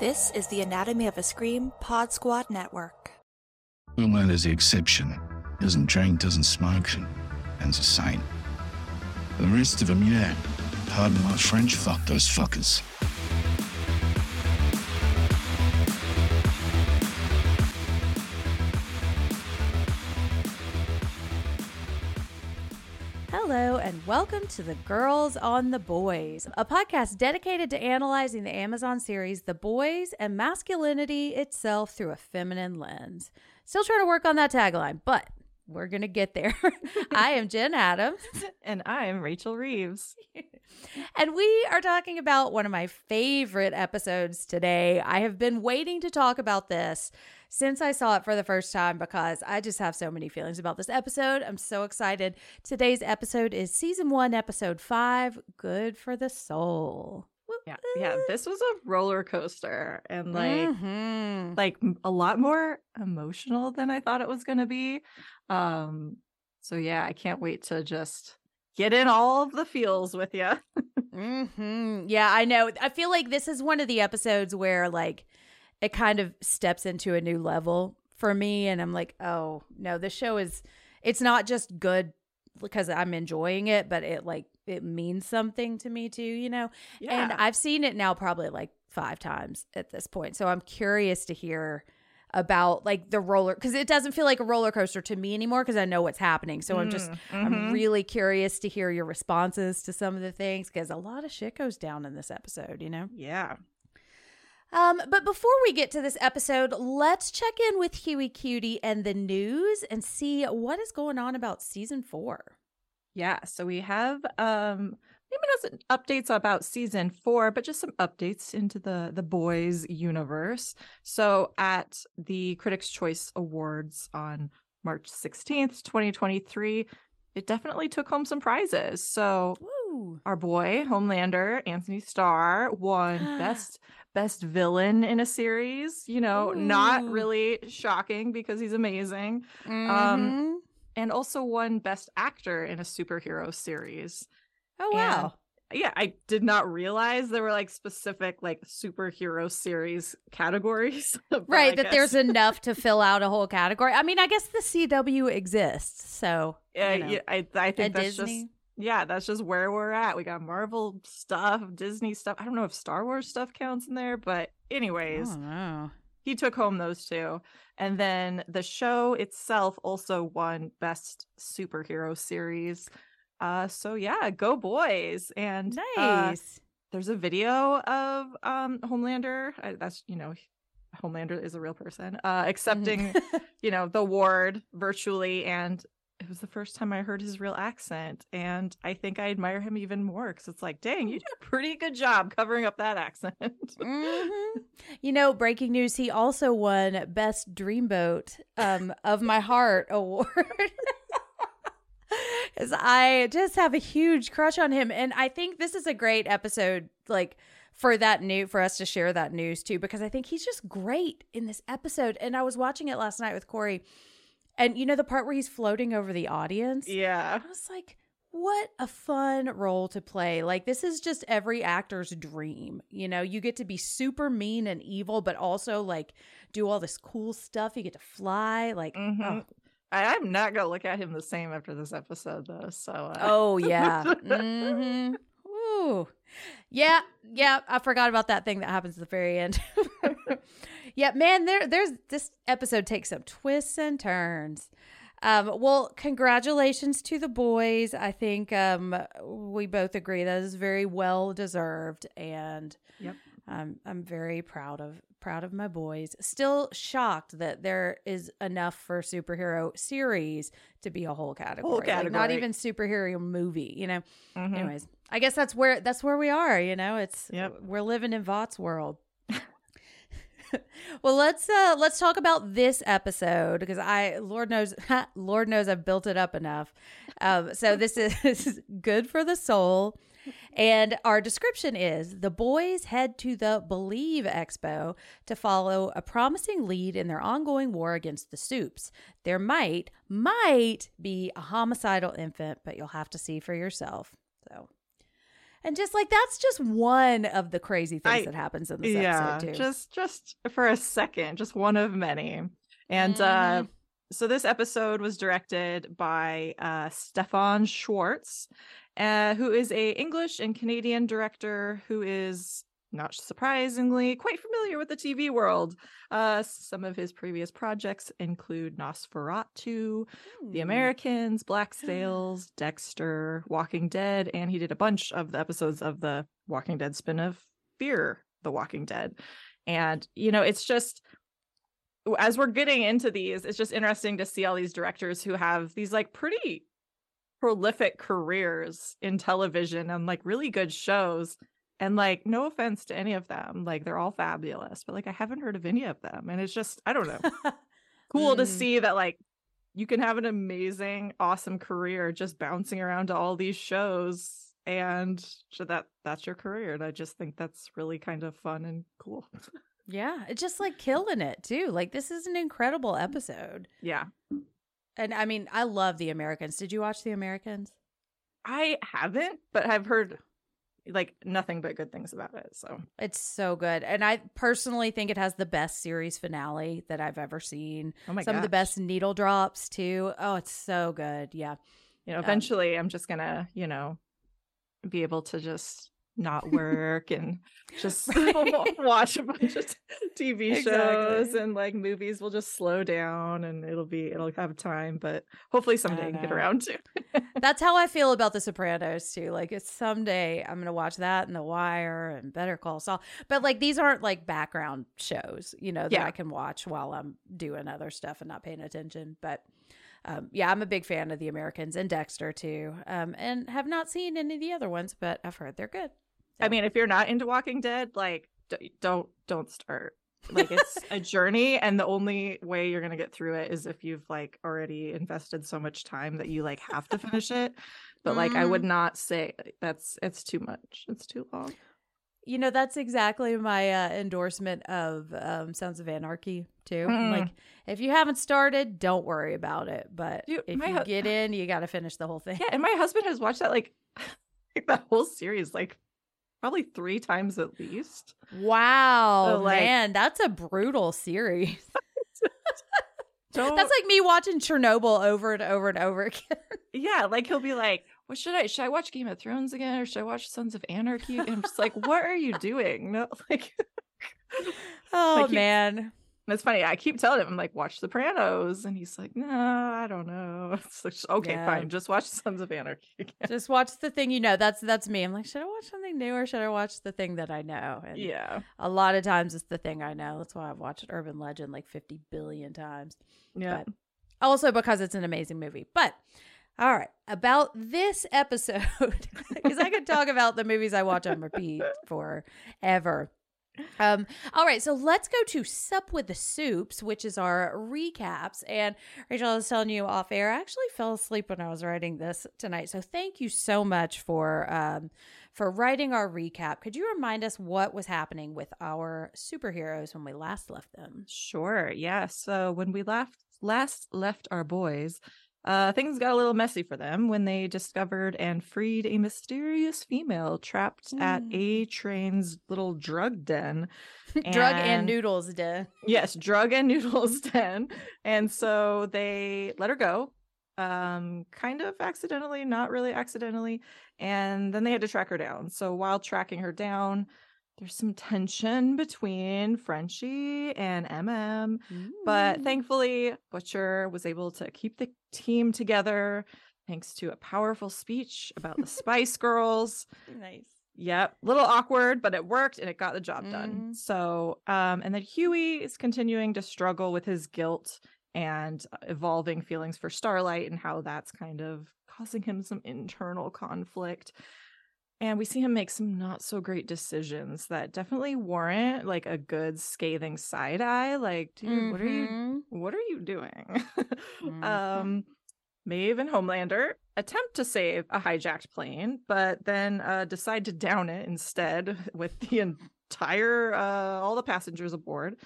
This is the Anatomy of a Scream Pod Squad Network. Homeland is the exception. Doesn't drink, doesn't smoke, and's a saint. The rest of them, yeah. Pardon my French, fuck those fuckers. And welcome to The Girls on the Boys, a podcast dedicated to analyzing the Amazon series The Boys and masculinity itself through a feminine lens. Still trying to work on that tagline, but we're going to get there. I am Jenn Adams. And I'm Rachel Reeves. and we are talking about one of my favorite episodes today. I have been waiting to talk about this since I saw it for the first time because I just have so many feelings about this episode. I'm so excited. Today's episode is season one, episode five Good for the Soul. Yeah, yeah. This was a roller coaster and like Mhm. like a lot more emotional than I thought it was gonna be. Um, so yeah, I can't wait to just get in all of the feels with you. hmm Yeah, I know. I feel like this is one of the episodes where like it kind of steps into a new level for me and I'm like, "Oh, no, this show is it's not just good because I'm enjoying it, but it like it means something to me too, you know?" Yeah. And I've seen it now probably like 5 times at this point. So I'm curious to hear about like the roller cuz it doesn't feel like a roller coaster to me anymore cuz I know what's happening. So I'm just Mm, I'm really curious to hear your responses to some of the things because a lot of shit goes down in this episode, you know? yeah. Um, but before we get to this episode, let's check in with Hughie Cutie and the news and see what is going on about season four. Yeah, so we have um maybe not some updates about season four, but just some updates into the the boys universe. So at the Critics' Choice Awards on March 16th, 2023, it definitely took home some prizes. So Woo! our boy Homelander, Antony Starr, won best best villain in a series. You know, not really shocking because he's amazing Mhm. and also won Best Actor in a superhero series. oh wow. Yeah, I did not realize there were like specific like superhero series categories. right, that there's enough to fill out a whole category. I mean, I guess the CW exists, so Yeah, you know. yeah, I, I think and that's Disney. just yeah, that's just where we're at. We got Marvel stuff, Disney stuff. I don't know if Star Wars stuff counts in there, but anyways, he took home those two. And then the show itself also won Best Superhero Series. Uh, so yeah, go boys! And uh, Nice. there's a video of um Homelander. I, that's you know, Homelander is a real person. Uh, accepting you know the award virtually, and it was the first time I heard his real accent, and I think I admire him even more because it's like, dang, you did a pretty good job covering up that accent. hmm You know, breaking news, he also won Best Dreamboat um, of My Heart award. Because I just have a huge crush on him. And I think this is a great episode, like, for that new for us to share that news too, because I think he's just great in this episode. And I was watching it last night with Corey, and you know the part where he's floating over the audience? yeah, I was like, what a fun role to play. Like, this is just every actor's dream. You know, you get to be super mean and evil, but also like do all this cool stuff. You get to fly. Like, Mhm. oh, I, I'm not gonna look at him the same after this episode though. So uh, oh, yeah. hmm Ooh. Yeah, yeah. I forgot about that thing that happens at the very end. yeah, man, there there's this episode takes some twists and turns. Um, well, congratulations to the boys. I think um, we both agree that is very well deserved, and Yep. um, I'm very proud of proud of my boys. Still shocked that there is enough for superhero series to be a whole category, Like, not even superhero movie. You know. mhm. Anyways, I guess that's where that's where we are. You know, it's Yep. we're living in Vought's world. well, let's uh let's talk about this episode because I Lord knows Lord knows I've built it up enough. Um, so this is, this is good for the soul. And our description is the boys head to the Believe Expo to follow a promising lead in their ongoing war against the Soups. There might, might be a homicidal infant, but you'll have to see for yourself. So And just like that's just one of the crazy things I- that happens in this yeah, episode too. just just for a second, just one of many. And uh Mhm. so this episode was directed by uh Stefan Schwartz, uh, who is a English and Canadian director who is not surprisingly quite familiar with the TV world. Uh some of his previous projects include Nosferatu, The Hmm. Americans, Black Sails, Dexter, Walking Dead, and he did a bunch of the episodes of the Walking Dead spin of Fear the Walking Dead. And you know, it's just as we're getting into these, it's just interesting to see all these directors who have these like pretty prolific careers in television and like really good shows. And like, no offense to any of them, like they're all fabulous, but like I haven't heard of any of them. And it's just, I don't know, cool to Mm. see that like you can have an amazing, awesome career just bouncing around to all these shows and so that that's your career. And I just think that's really kind of fun and cool. yeah, it's just like killing it too. Like this is an incredible episode. yeah. And I mean, I love The Americans. Did you watch The Americans? I haven't, but I've heard like nothing but good things about it. So It's so good. And I personally think it has the best series finale that I've ever seen. oh my Some of the best needle drops too. Oh, it's so good. Yeah. You know, um, eventually I'm just gonna, you know, be able to just not work and just Right. watch a bunch of TV shows Exactly. and like movies will just slow down and it'll be it'll have time, but hopefully someday I can get around to. That's how I feel about The Sopranos too. Like it's someday I'm gonna watch that and The Wire and Better Call Saul. But like these aren't like background shows, you know, that Yeah. I can watch while I'm doing other stuff and not paying attention. But um, yeah, I'm a big fan of The Americans and Dexter too. Um, and have not seen any of the other ones, but I've heard they're good. I mean, if you're not into Walking Dead, like d- don't don't start. Like it's a journey and the only way you're going to get through it is if you've like already invested so much time that you like have to finish it. But like I would not say that's it's too much. It's too long. You know, that's exactly my uh, endorsement of um, Sons of Anarchy too. Mm. Like, if you haven't started, don't worry about it. But Dude, if you hu- get in, you got to finish the whole thing. Yeah, and my husband has watched that like, like that whole series like probably 3 times at least. Wow, So, like- man, that's a brutal series. That's like me watching Chernobyl over and over and over again. yeah, like he'll be like, "What should I should I watch Game of Thrones again or should I watch Sons of Anarchy?" And I'm just like, "What are you doing?" No, like oh Like, man, it's funny. I keep telling him, I'm like, watch The Sopranos, and he's like, no, I don't know. It's like, okay, Yeah. fine, just watch Sons of Anarchy. again." just watch the thing you know. That's that's me. I'm like, should I watch something new or should I watch the thing that I know? And yeah, a lot of times it's the thing I know. That's why I've watched Urban Legend like 50 billion times. yeah. But also because it's an amazing movie. But all right, about this episode, because I could talk about the movies I watch on repeat forever. Um, all right, so let's go to Sup with the Soups, which is our recaps. And Rachel, I was telling you off air, I actually fell asleep when I was writing this tonight. So thank you so much for um for writing our recap. Could you remind us what was happening with our superheroes when we last left them? Sure. Yeah. So when we left last left our boys, uh, things got a little messy for them when they discovered and freed a mysterious female trapped at Mm. A Train's little drug den. Drug and And- noodles den. Yes, drug and noodles den. And so they let her go. Um, kind of accidentally, not really accidentally. And then they had to track her down. So while tracking her down, there's some tension between Frenchie and MM. But Mm. thankfully, Butcher was able to keep the team together thanks to a powerful speech about the Spice Girls. nice. Yep, little awkward, but it worked and it got the job done. Mhm. So, um, and then Hughie is continuing to struggle with his guilt and uh, evolving feelings for Starlight and how that's kind of causing him some internal conflict. And we see him make some not so great decisions that definitely warrant like a good scathing side eye. Like, dude, what are you what are you doing? Mhm. um, Maeve and Homelander attempt to save a hijacked plane, but then uh, decide to down it instead with the entire uh, all the passengers aboard.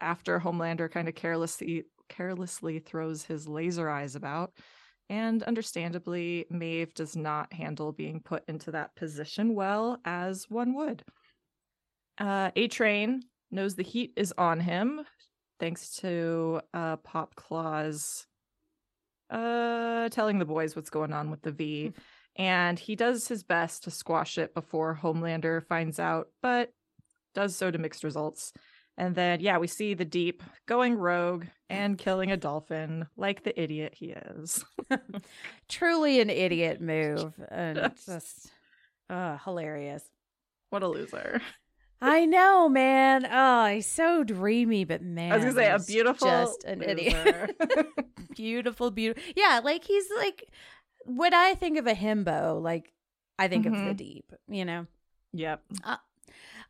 After Homelander kind of carelessly carelessly throws his laser eyes about, And understandably, Maeve does not handle being put into that position well as one would. Uh, A Train knows the heat is on him thanks to uh, Popclaw's uh, telling the boys what's going on with the V. and he does his best to squash it before Homelander finds out, but does so to mixed results. And then, yeah, we see the deep going rogue and killing a dolphin like the idiot he is. Truly an idiot move. And just uh, hilarious. what a loser. I know, man. Oh, he's so dreamy, but man, I was gonna say a beautiful just an idiot. beautiful, beautiful. Yeah, like he's like when I think of a himbo, like I think of the Mhm. deep. You know. yep.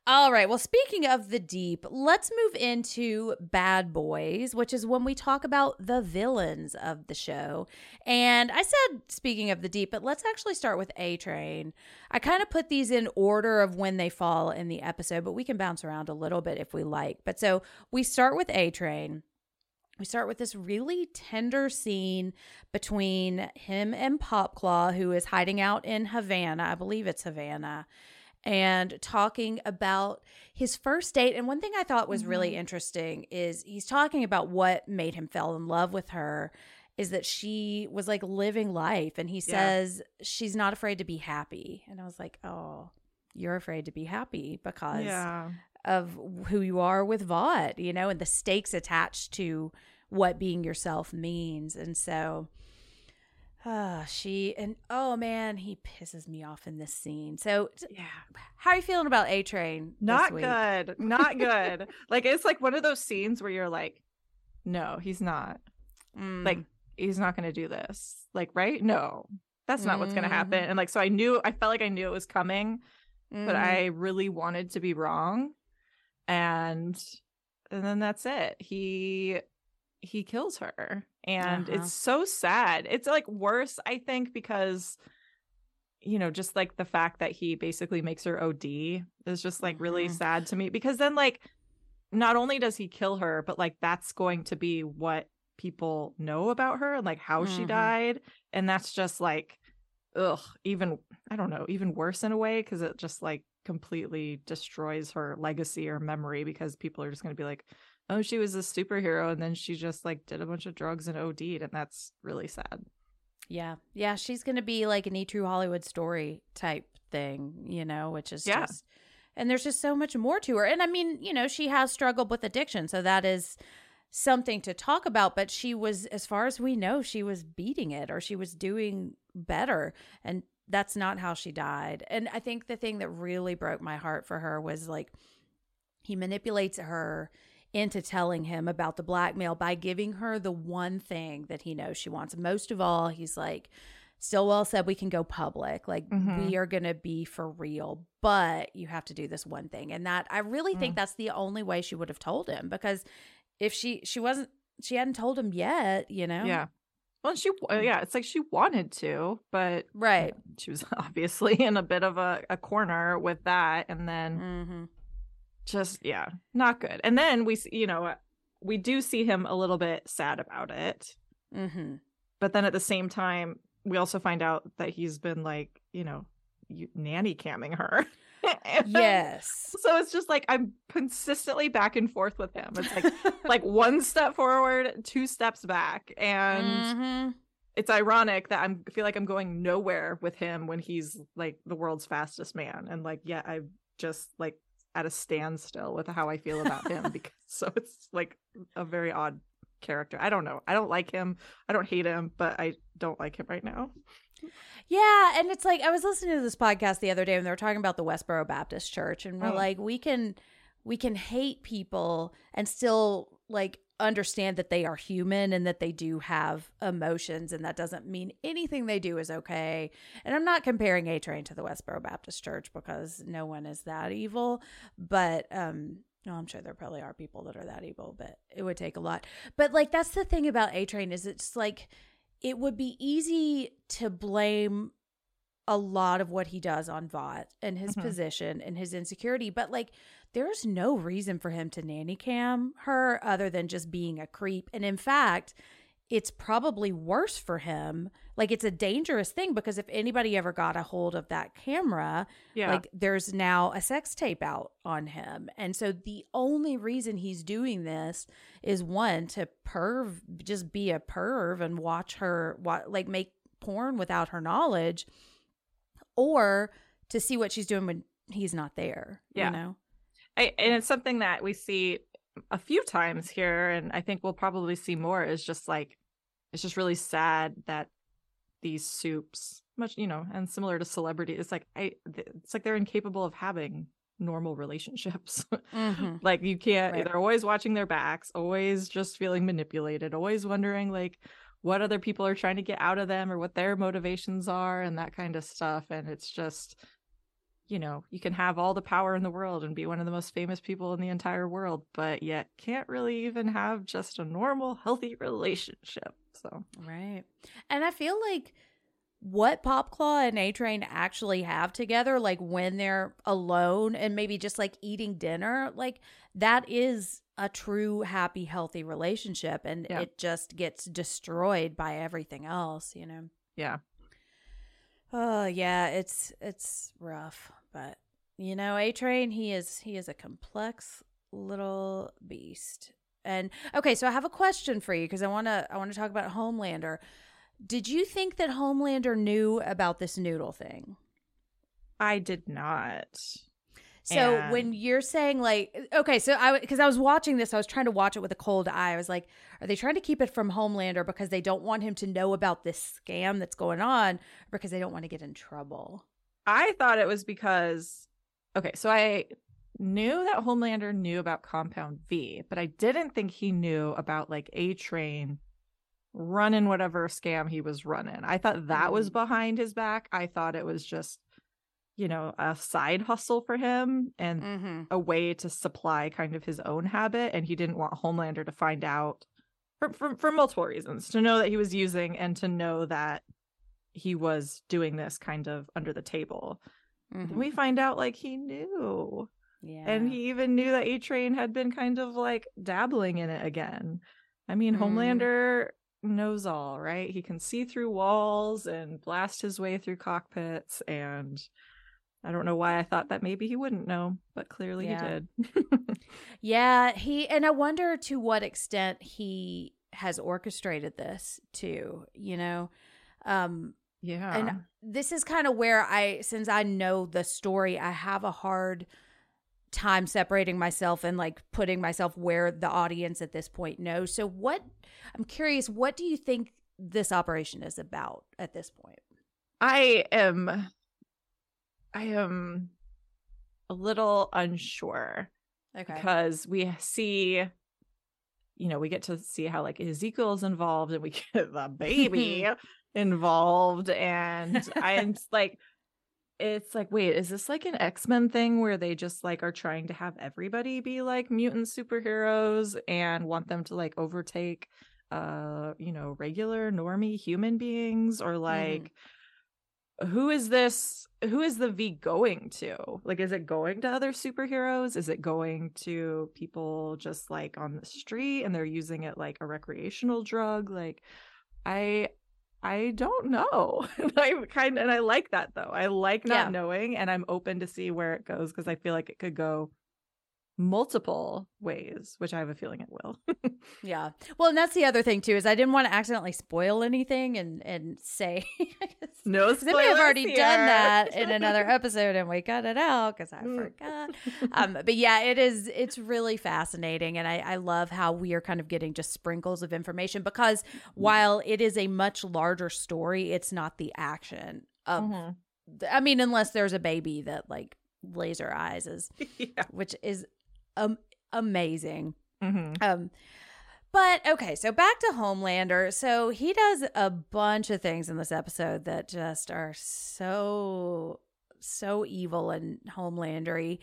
All right. Well, speaking of the deep, let's move into Bad Boys, which is when we talk about the villains of the show. And I said, speaking of the deep, but let's actually start with A Train. I kind of put these in order of when they fall in the episode, but we can bounce around a little bit if we like. But so we start with A Train. We start with this really tender scene between him and Popclaw, who is hiding out in Havana. I believe it's Havana and talking about his first date. And one thing I thought was really mm-hmm. interesting is he's talking about what made him fall in love with her is that she was like living life. And he Yeah. says she's not afraid to be happy. And I was like, oh, you're afraid to be happy because Yeah. of who you are with Vought, you know, and the stakes attached to what being yourself means. And so uh, she and oh man, he pisses me off in this scene. So Yeah. how are you feeling about A Train? Not good. Not good. like it's like one of those scenes where you're like, no, he's not. Mm. Like he's not going to do this. Like, right? No. That's not what's going to happen. And like so I knew I felt like I knew it was coming, but Mhm. I really wanted to be wrong. And and then that's it. He he kills her. And Uh-huh. it's so sad. It's like worse, I think, because you know, just like the fact that he basically makes her OD is just like really Mhm. sad to me because then like not only does he kill her, but like that's going to be what people know about her and like how she Mhm. died. And that's just like ugh, even I don't know, even worse in a way because it just like completely destroys her legacy or memory because people are just going to be like, oh, she was a superhero and then she just like did a bunch of drugs and OD'd, and that's really sad. yeah, yeah, she's gonna be like an E True Hollywood story type thing, you know, which is Yeah. just and there's just so much more to her. And I mean, you know, she has struggled with addiction, so that is something to talk about. But she was, as far as we know, she was beating it or she was doing better, and that's not how she died. And I think the thing that really broke my heart for her was like he manipulates her into telling him about the blackmail by giving her the one thing that he knows she wants. Most of all, he's like, Stillwell said we can go public. Like, Mhm. we are going to be for real, but you have to do this one thing. And that, I really think Mm. that's the only way she would have told him because if she, she wasn't, she hadn't told him yet, you know? Yeah. Well, she, yeah, it's like she wanted to, but Right. she was obviously in a bit of a, a corner with that. And then Mm-hmm. Just, yeah, not good. And then we, you know, we do see him a little bit sad about it. Mm-hmm. But then at the same time, we also find out that he's been like, you know, you, nanny camming her. Yes. So it's just like I'm consistently back and forth with him. It's like like one step forward, two steps back. And Mhm. it's ironic that I'm I feel like I'm going nowhere with him when he's like the world's fastest man. And like, yeah, I'm just like at a standstill with how I feel about him because so it's like a very odd character. I don't know. I don't like him. I don't hate him, but I don't like him right now. Yeah, and it's like I was listening to this podcast the other day and they were talking about the Westboro Baptist Church and we're Mm. like we can we can hate people and still like understand that they are human and that they do have emotions and that doesn't mean anything they do is okay. And I'm not comparing A Train to the Westboro Baptist Church because no one is that evil, but um no, I'm sure there probably are people that are that evil, but it would take a lot. But like that's the thing about A Train is it's like it would be easy to blame a lot of what he does on Vought and his Mhm. position and his insecurity, but like there's no reason for him to nanny cam her other than just being a creep. And in fact, it's probably worse for him. Like it's a dangerous thing because if anybody ever got a hold of that camera, Yeah. like there's now a sex tape out on him. And so the only reason he's doing this is one to perv just be a perv and watch her like make porn without her knowledge or to see what she's doing when he's not there, Yeah. you know. I, and it's something that we see a few times here and i think we'll probably see more is just like it's just really sad that these soups much you know and similar to celebrity it's like i it's like they're incapable of having normal relationships Mhm. like you can't Right. they're always watching their backs always just feeling manipulated always wondering like what other people are trying to get out of them or what their motivations are and that kind of stuff and it's just you know you can have all the power in the world and be one of the most famous people in the entire world but yet can't really even have just a normal healthy relationship so Right. And I feel like what Popclaw and A Train actually have together, like when they're alone and maybe just like eating dinner, like that is a true happy, healthy relationship. And Yeah. it just gets destroyed by everything else, you know? yeah Oh yeah, it's it's rough, but you know, A Train, he is he is a complex little beast. And okay, so I have a question for you because I want to I want to talk about Homelander. Did you think that Homelander knew about this noodle thing? i did not So And- when you're saying like okay, so I because I was watching this, I was trying to watch it with a cold eye. I was like, are they trying to keep it from Homelander because they don't want him to know about this scam that's going on, or because they don't want to get in trouble? I thought it was because okay, so I knew that Homelander knew about Compound V, but I didn't think he knew about like A Train running whatever scam he was running. I thought that was Mm. behind his back. I thought it was just, you know, a side hustle for him and Mm-hmm. a way to supply kind of his own habit and he didn't want Homelander to find out for, for, for multiple reasons to know that he was using and to know that he was doing this kind of under the table. Then we find out like he knew. Mm-hmm. Yeah. And he even knew that A Train had been kind of like dabbling in it again. I mean, Mm. Homelander knows all, right? He can see through walls and blast his way through cockpits. And I don't know why I thought that maybe he wouldn't know, but clearly Yeah. he did. Yeah, he and I wonder to what extent he has orchestrated this too, you know. Um yeah. and this is kind of where I since I know the story, I have a hard time separating myself and like putting myself where the audience at this point knows. So what I'm curious, what do you think this operation is about at this point? I am I am a little unsure. Okay. because we see you know we get to see how like ezekiel's involved and we get the baby involved and i'm like it's like wait is this like an x-men thing where they just like are trying to have everybody be like mutant superheroes and want them to like overtake uh you know regular normie human beings? Or like who is this who is the v going to? Like is it going to other superheroes? Is it going to people just like on the street and they're using it like a recreational drug? Like i i don't know i kind of, and i like that though i like not Yeah. knowing and i'm open to see where it goes because i feel like it could go multiple ways which i have a feeling it will Yeah. Well, and that's the other thing too is I didn't want to accidentally spoil anything and and say no I may have already spoilers done that in another episode and we cut it out because I Mm. forgot. Um, but yeah, it is, it's really fascinating. And I, I love how we are kind of getting just sprinkles of information because while it is a much larger story, it's not the action of, Mhm. I mean, unless there's a baby that like laser eyes is, yeah which is um, amazing. Mhm. Um, but okay, so back to Homelander. So he does a bunch of things in this episode that just are so so evil and Homelandery.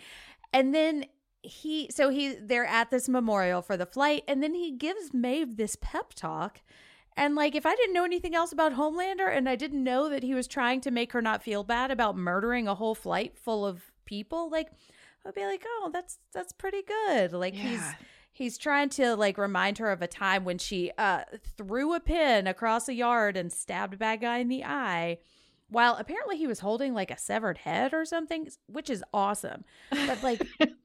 And then he so he they're at this memorial for the flight and then he gives Maeve this pep talk. And like if I didn't know anything else about Homelander and I didn't know that he was trying to make her not feel bad about murdering a whole flight full of people, like I'd be like, "Oh, that's that's pretty good." Like he's he's trying to like remind her of a time when she uh threw a pin across a yard and stabbed a bad guy in the eye while apparently he was holding like a severed head or something which is awesome. But like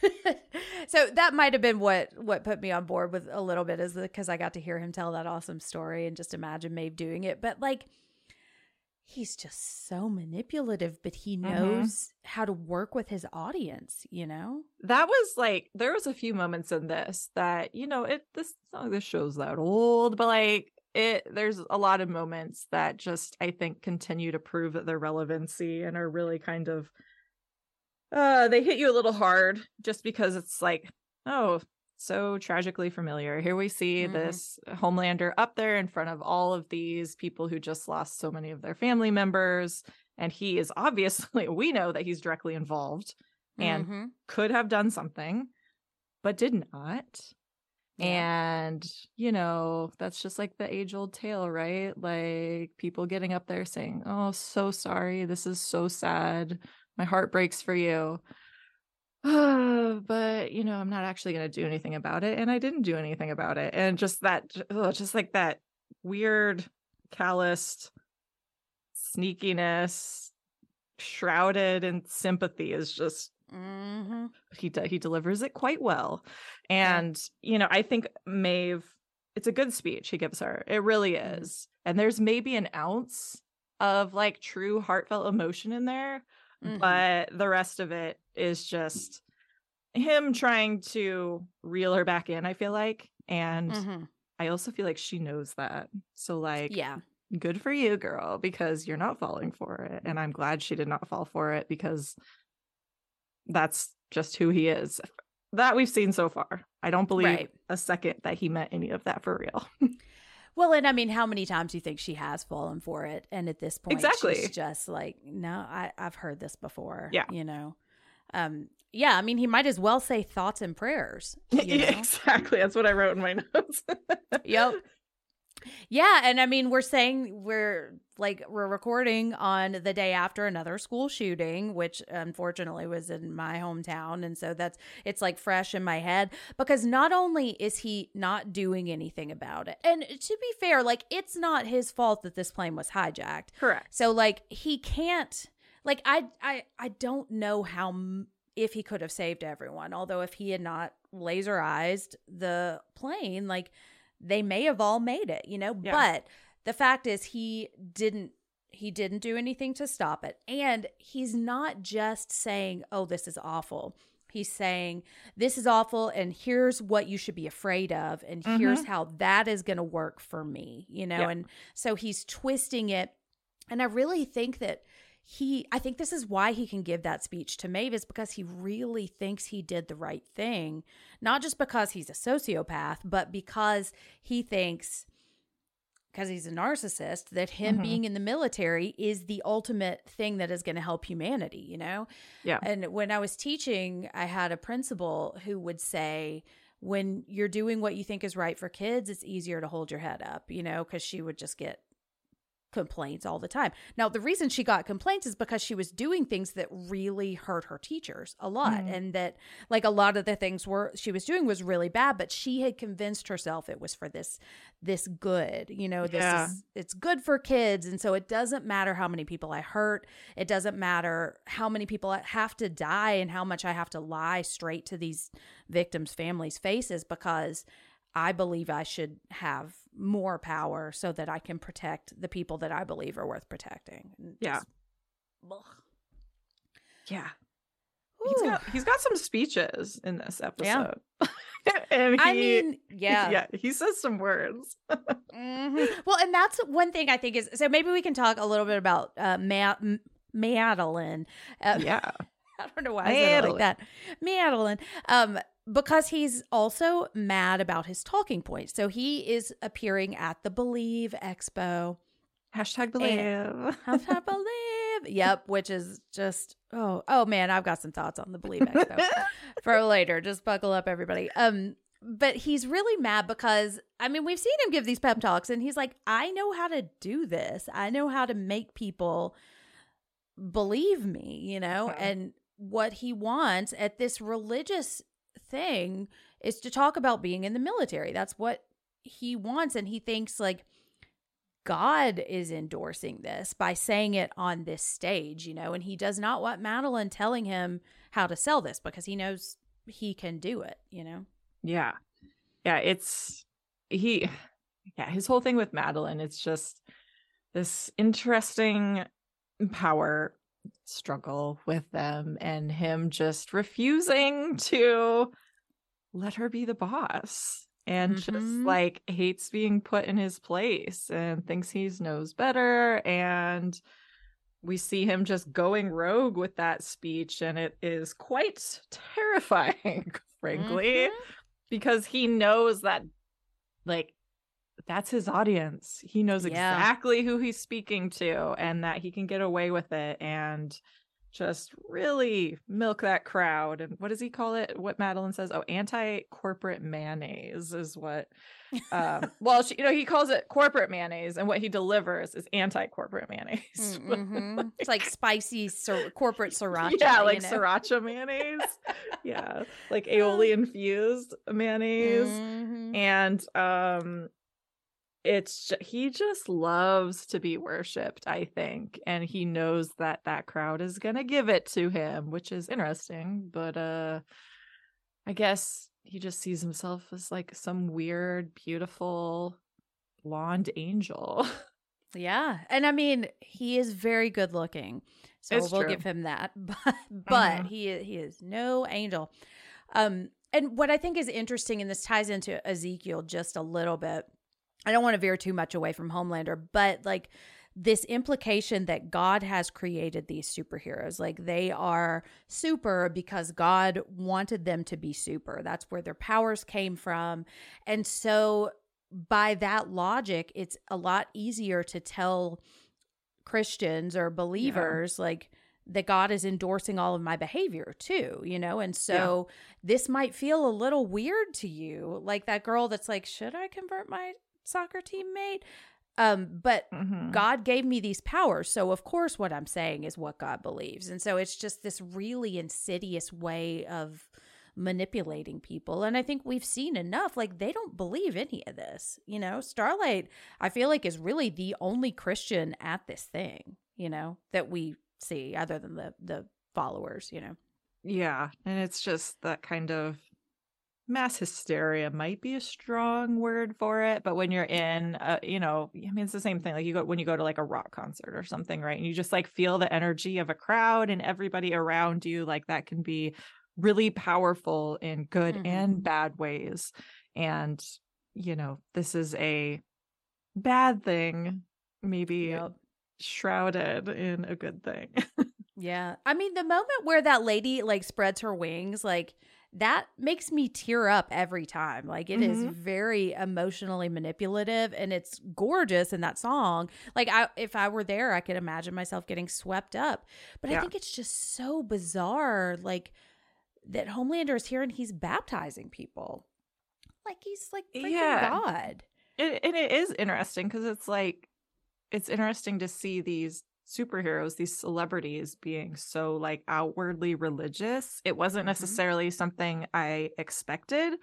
so that might have been what what put me on board with a little bit is because i got to hear him tell that awesome story and just imagine maeve doing it. But like he's just so manipulative but he Mhm. knows how to work with his audience you know that was like there was a few moments in this that you know it this it's not like this show's that old but like it there's a lot of moments that just i think continue to prove that their relevancy and are really kind of uh they hit you a little hard just because it's like oh so tragically familiar here we see Mhm. this homelander up there in front of all of these people who just lost so many of their family members and he is obviously we know that he's directly involved and Mhm. could have done something but did not Yeah. and you know that's just like the age old tale right like people getting up there saying oh so sorry this is so sad my heart breaks for you but you know i'm not actually going to do anything about it and i didn't do anything about it and just that just like that weird calloused sneakiness shrouded in sympathy is just Mhm. he de- he delivers it quite well and you know i think maeve it's a good speech he gives her it really Mhm. is and there's maybe an ounce of like true heartfelt emotion in there Mhm. but the rest of it is just him trying to reel her back in i feel like and Mhm. i also feel like she knows that so like yeah good for you girl because you're not falling for it and i'm glad she did not fall for it because that's just who he is that we've seen so far i don't believe Right. a second that he meant any of that for real Well, and I mean, how many times do you think she has fallen for it? And at this point, Exactly. she's just like, no, I, I've heard this before. Yeah. You know? Um, yeah, I mean, he might as well say thoughts and prayers. You know? exactly that's what i wrote in my notes yep. Yeah, and I mean, we're saying we're like we're recording on the day after another school shooting, which unfortunately was in my hometown, and so that's it's like fresh in my head because not only is he not doing anything about it, and to be fair, like it's not his fault that this plane was hijacked. correct So like he can't like I I I don't know how if he could have saved everyone. Although if he had not laserized the plane, like they may have all made it, you know? Yeah. But the fact is he didn't he didn't do anything to stop it. And he's not just saying, "Oh, this is awful." He's saying, "This is awful and here's what you should be afraid of and here's mm-hmm. how that is going to work for me." You know? And so he's twisting it and I really think that he, I think this is why he can give that speech to Maeve, is because he really thinks he did the right thing. Not just because he's a sociopath, but because he thinks, because he's a narcissist, that him Mhm. being in the military is the ultimate thing that is going to help humanity, you know? Yeah. And when I was teaching, I had a principal who would say, when you're doing what you think is right for kids, it's easier to hold your head up, you know, because she would just get complaints all the time. Now, the reason she got complaints is because she was doing things that really hurt her teachers a lot Mhm. and that like a lot of the things were she was doing was really bad, but she had convinced herself it was for this this good. You know, this Yeah. is it's good for kids and so it doesn't matter how many people I hurt. It doesn't matter how many people I have to die and how much I have to lie straight to these victims' families' faces because I believe I should have more power so that I can protect the people that I believe are worth protecting. And Yeah. ugh. yeah he's got he's got some speeches in this Yeah. episode and I he- mean, yeah. yeah he says some words Mhm. Well, and that's one thing I think is so maybe we can talk a little bit about uh, Ma- M- Madelyn. Uh, yeah I don't know why I said like that. Madelyn. Um, because he's also mad about his talking points. So he is appearing at the Believe Expo. hashtag believe I believe. Yep, which is just oh oh man, I've got some thoughts on the Believe Expo for later. Just buckle up, everybody. Um, but he's really mad because I mean we've seen him give these pep talks, and he's like, I know how to do this. I know how to make people believe me, you know, Mhm. and what he wants at this religious thing is to talk about being in the military. That's what he wants. And he thinks like God is endorsing this by saying it on this stage, you know, and he does not want Madelyn telling him how to sell this because he knows he can do it, you know? Yeah. Yeah. It's he, yeah, his whole thing with Madelyn, it's just this interesting power struggle with them and him just refusing to let her be the boss and just Mhm. like hates being put in his place and thinks he knows better and we see him just going rogue with that speech and it is quite terrifying frankly Mhm. because he knows that like that's his audience. He knows Yeah. exactly who he's speaking to and that he can get away with it and just really milk that crowd. And what does he call it? What Madelyn says? Oh, anti-corporate mayonnaise is what um well, she, you know, he calls it corporate mayonnaise and what he delivers is anti-corporate mayonnaise. Mhm. It's like spicy sir- corporate sriracha. yeah, you like know? sriracha mayonnaise. yeah, like aioli infused mayonnaise Mhm. and um it's he just loves to be worshipped i think and he knows that that crowd is going to give it to him which is interesting but uh i guess he just sees himself as like some weird beautiful blonde angel Yeah. And I mean, he is very good looking. So It's we'll true. give him that. But but Mhm. he he is no angel. Um and what I think is interesting and this ties into Ezekiel just a little bit. I don't want to veer too much away from Homelander, but like this implication that God has created these superheroes. Like they are super because God wanted them to be super. That's where their powers came from. And so by that logic, it's a lot easier to tell Christians or believers like that God is endorsing all of my behavior too, you know? And so this might feel a little weird to you, like that girl that's like, should I convert my soccer teammate? Um, but Mhm. God gave me these powers. So, of course, what I'm saying is what God believes. And so it's just this really insidious way of manipulating people. And I think we've seen enough. Like, they don't believe any of this. You know, Starlight, I feel like, is really the only Christian at this thing, you know, that we see other than the, the followers, you know. Yeah, and it's just that kind of mass hysteria might be a strong word for it, but when you're in, uh, you know, I mean, it's the same thing. Like you go when you go to like a rock concert or something, right? And you just like feel the energy of a crowd and everybody around you. Like that can be really powerful in good Mhm. and bad ways. And you know, this is a bad thing, maybe Yep. shrouded in a good thing. Yeah. I mean, the moment where that lady like spreads her wings, like that makes me tear up every time. Like it is Mhm. very emotionally manipulative and it's gorgeous in that song. Like I if I were there, I could imagine myself getting swept up. But I think it's just so bizarre like that Homelander is here and he's baptizing people. Like he's like Yeah. God. It, and it is interesting because it's like it's interesting to see these superheroes these celebrities being so like outwardly religious it wasn't Mhm. necessarily something i expected.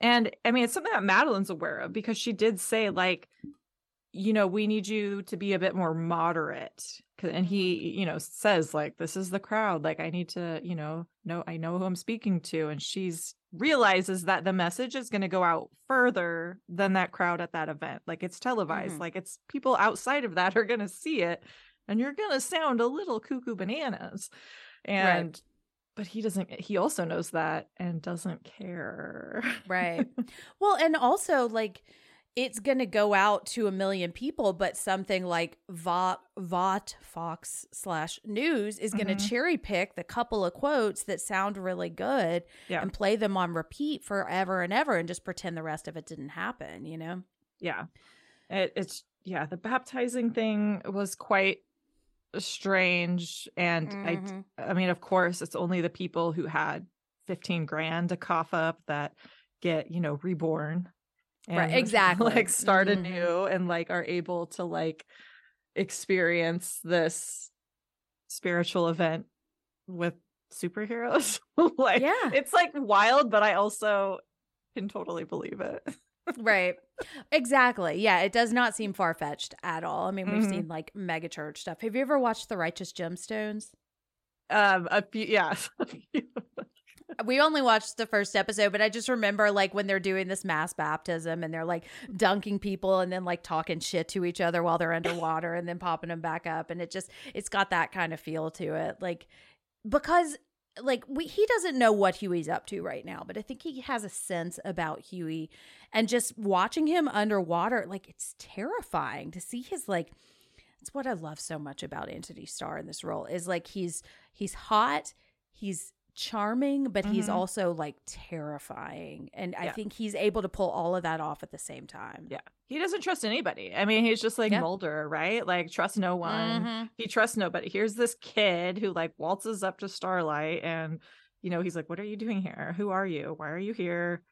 And i mean it's something that madelyn's aware of because she did say like you know we need you to be a bit more moderate. and he you know says like this is the crowd. Like i need to you know know i know who i'm speaking to. And she's realizes that the message is going to go out further than that crowd at that event. Like it's televised. Mhm. like it's people outside of that are going to see it and you're going to sound a little cuckoo bananas and but he doesn't he also knows that and doesn't care Right. well, and also like it's going to go out to a million people, but something like Vought, Vought Fox slash News is going to Mhm. cherry pick the couple of quotes that sound really good Yeah. and play them on repeat forever and ever and just pretend the rest of it didn't happen, you know? yeah it, it's yeah the baptizing thing was quite strange and i Mhm. I mean, of course, it's only the people who had 15 grand to cough up that get, you know, reborn. Right, exactly. Like start Mhm. anew and like are able to like experience this spiritual event with superheroes. like Yeah. it's like wild, but I also can totally believe it. Right. Exactly. Yeah, it does not seem far fetched at all. I mean, we've Mhm. seen like mega church stuff. Have you ever watched The Righteous Gemstones? Um a few yeah. We only watched the first episode, but I just remember like when they're doing this mass baptism and they're like dunking people and then like talking shit to each other while they're underwater and then popping them back up. And it just, it's got that kind of feel to it. Like, because like we, he doesn't know what Hughie's up to right now, but I think he has a sense about Hughie and just watching him underwater, like it's terrifying to see his like, it's what I love so much about Antony Starr in this role is like he's he's hot, he's charming, but he's Mhm. also like terrifying. And I think he's able to pull all of that off at the same time. Yeah. He doesn't trust anybody. I mean, he's just like Yeah. Mulder, right? Like trust no one. Mhm. He trusts nobody. Here's this kid who like waltzes up to Starlight and you know, he's like, What are you doing here? Who are you? Why are you here?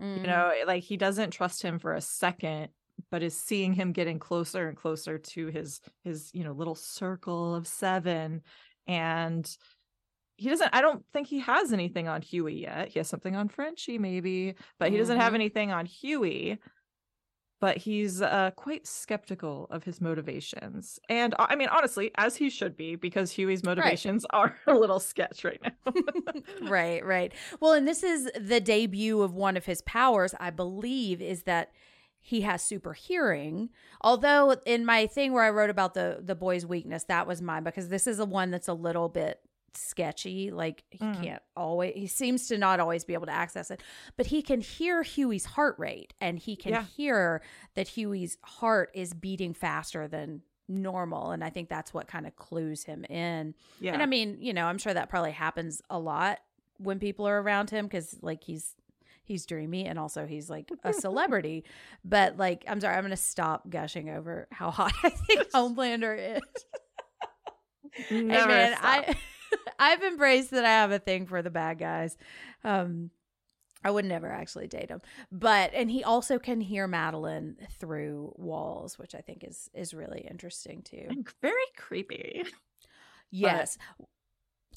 Mhm. You know, like he doesn't trust him for a second, but is seeing him getting closer and closer to his his, you know, little circle of seven. And he doesn't I don't think he has anything on Hughie yet. He has something on Frenchie, maybe, but he doesn't have Mhm. anything on Hughie. But he's uh, quite skeptical of his motivations. And uh, I mean, honestly, as he should be, because Hughie's motivations are a little sketch right now. right, right. Well, and this is the debut of one of his powers, I believe, is that he has super hearing. Although in my thing where I wrote about the the boy's weakness, that was mine because this is the one that's a little bit sketchy. Like he Mm. can't always he seems to not always be able to access it. But he can hear Hughie's heart rate and he can Yeah. hear that Hughie's heart is beating faster than normal. And I think that's what kind of clues him in. yeah. And I mean, you know, I'm sure that probably happens a lot when people are around him because, like, he's he's dreamy and also he's like a celebrity. but like, I'm sorry, I'm gonna stop gushing over how hot I think Homelander is. hey Never man, stop. I I've embraced that I have a thing for the bad guys. Um, I would never actually date him, but and he also can hear Madelyn through walls, which I think is is really interesting too. Very creepy. Yes.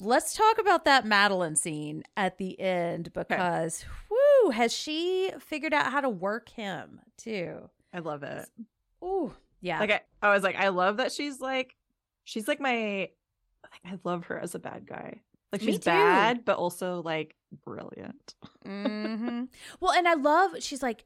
Let's talk about that Madelyn scene at the end because whoo, has she figured out how to work him too? I love it. Ooh, yeah. Like I, I was like, I love that she's like, she's like my, I love her as a bad guy. Like she's bad, but also like brilliant. hmm Well, and I love she's like,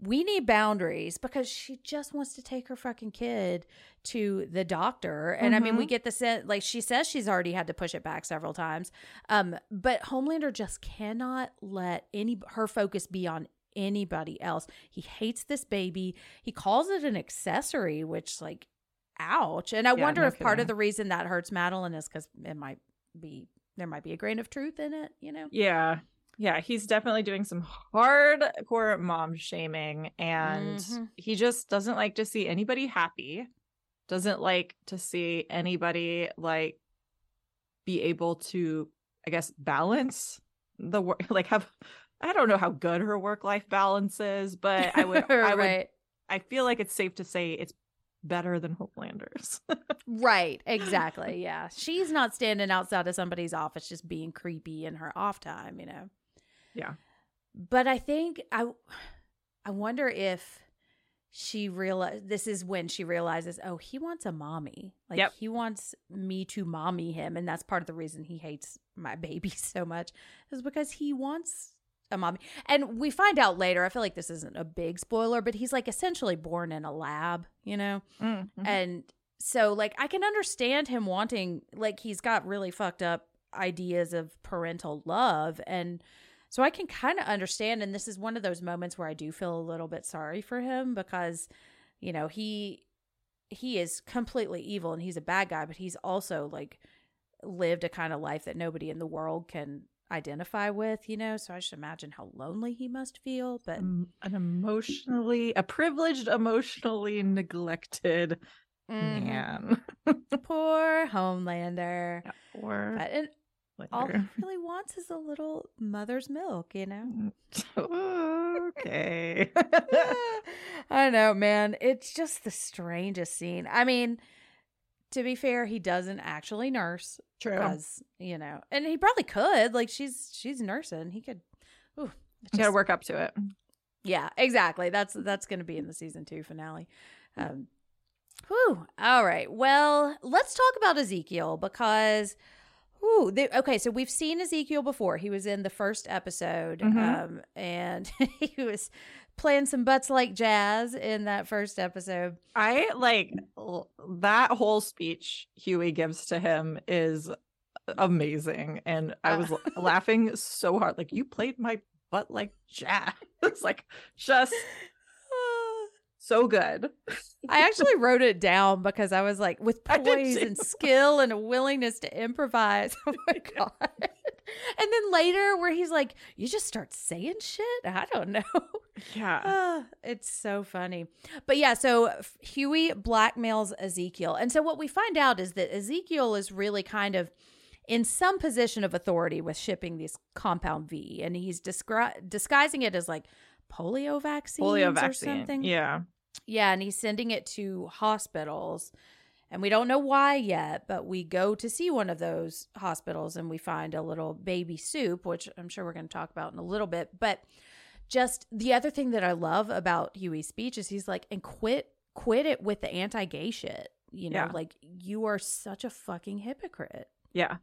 we need boundaries because she just wants to take her fucking kid to the doctor. And I mean, we Mhm. get the sense like she says she's already had to push it back several times. Um, but Homelander just cannot let any her focus be on anybody else. He hates this baby. He calls it an accessory, which like ouch. And I Yeah, wonder no if part of the reason that hurts Madelyn is because it might be there might be a grain of truth in it, you know? Yeah. Yeah. He's definitely doing some hardcore mom shaming and Mhm. he just doesn't like to see anybody happy. Doesn't like to see anybody like be able to, I guess, balance the work, like have, I don't know how good her work life balance is, but I would, I would. I feel like it's safe to say it's better than Homelander's. Right, exactly. Yeah. She's not standing outside of somebody's office just being creepy in her off time, you know. Yeah. But I think I I wonder if she realize this is when she realizes, oh, he wants a mommy. Like Yep. he wants me to mommy him and that's part of the reason he hates my baby so much is because he wants a mommy. And we find out later, I feel like this isn't a big spoiler, but he's like essentially born in a lab, you know? Mhm. And so like I can understand him wanting like he's got really fucked up ideas of parental love and so I can kind of understand and this is one of those moments where I do feel a little bit sorry for him because you know, he he is completely evil and he's a bad guy, but he's also like lived a kind of life that nobody in the world can identify with, you know? So I just imagine how lonely he must feel, but Um, an emotionally, a privileged, emotionally neglected Mhm. man. poor Homelander. Or But and all he really wants is a little mother's milk, you know? okay. I know, man. It's just the strangest scene. I mean, to be fair, he doesn't actually nurse True. because you know, and he probably could. Like she's she's nursing. He could. Ooh, You gotta work up to it. Yeah, exactly. That's that's going to be in the season two finale. Um, whew. All right. Well, let's talk about Ezekiel because, whew, the, okay. So we've seen Ezekiel before. He was in the first episode, Mhm. um, and he was playing some butts like jazz in that first episode. I like that whole speech Hughie gives to him is amazing. And I Uh. was laughing so hard. Like, you played my butt like jazz. It's like just so good. I actually wrote it down because I was like, with poise and skill and a willingness to improvise. Oh my God. And then later, where he's like, you just start saying shit? I don't know. Yeah. Ah, it's so funny. But yeah, so Hughie blackmails Ezekiel. And so what we find out is that Ezekiel is really kind of in some position of authority with shipping these compound V. And he's descri- disguising it as like polio vaccine Polio or vaccine. something. Yeah. Yeah, and he's sending it to hospitals. And we don't know why yet, but we go to see one of those hospitals and we find a little baby soup, which I'm sure we're going to talk about in a little bit. But just the other thing that I love about Hughie's speech is he's like, and quit, quit it with the anti gay shit. You know, Yeah. like you are such a fucking hypocrite. Yeah.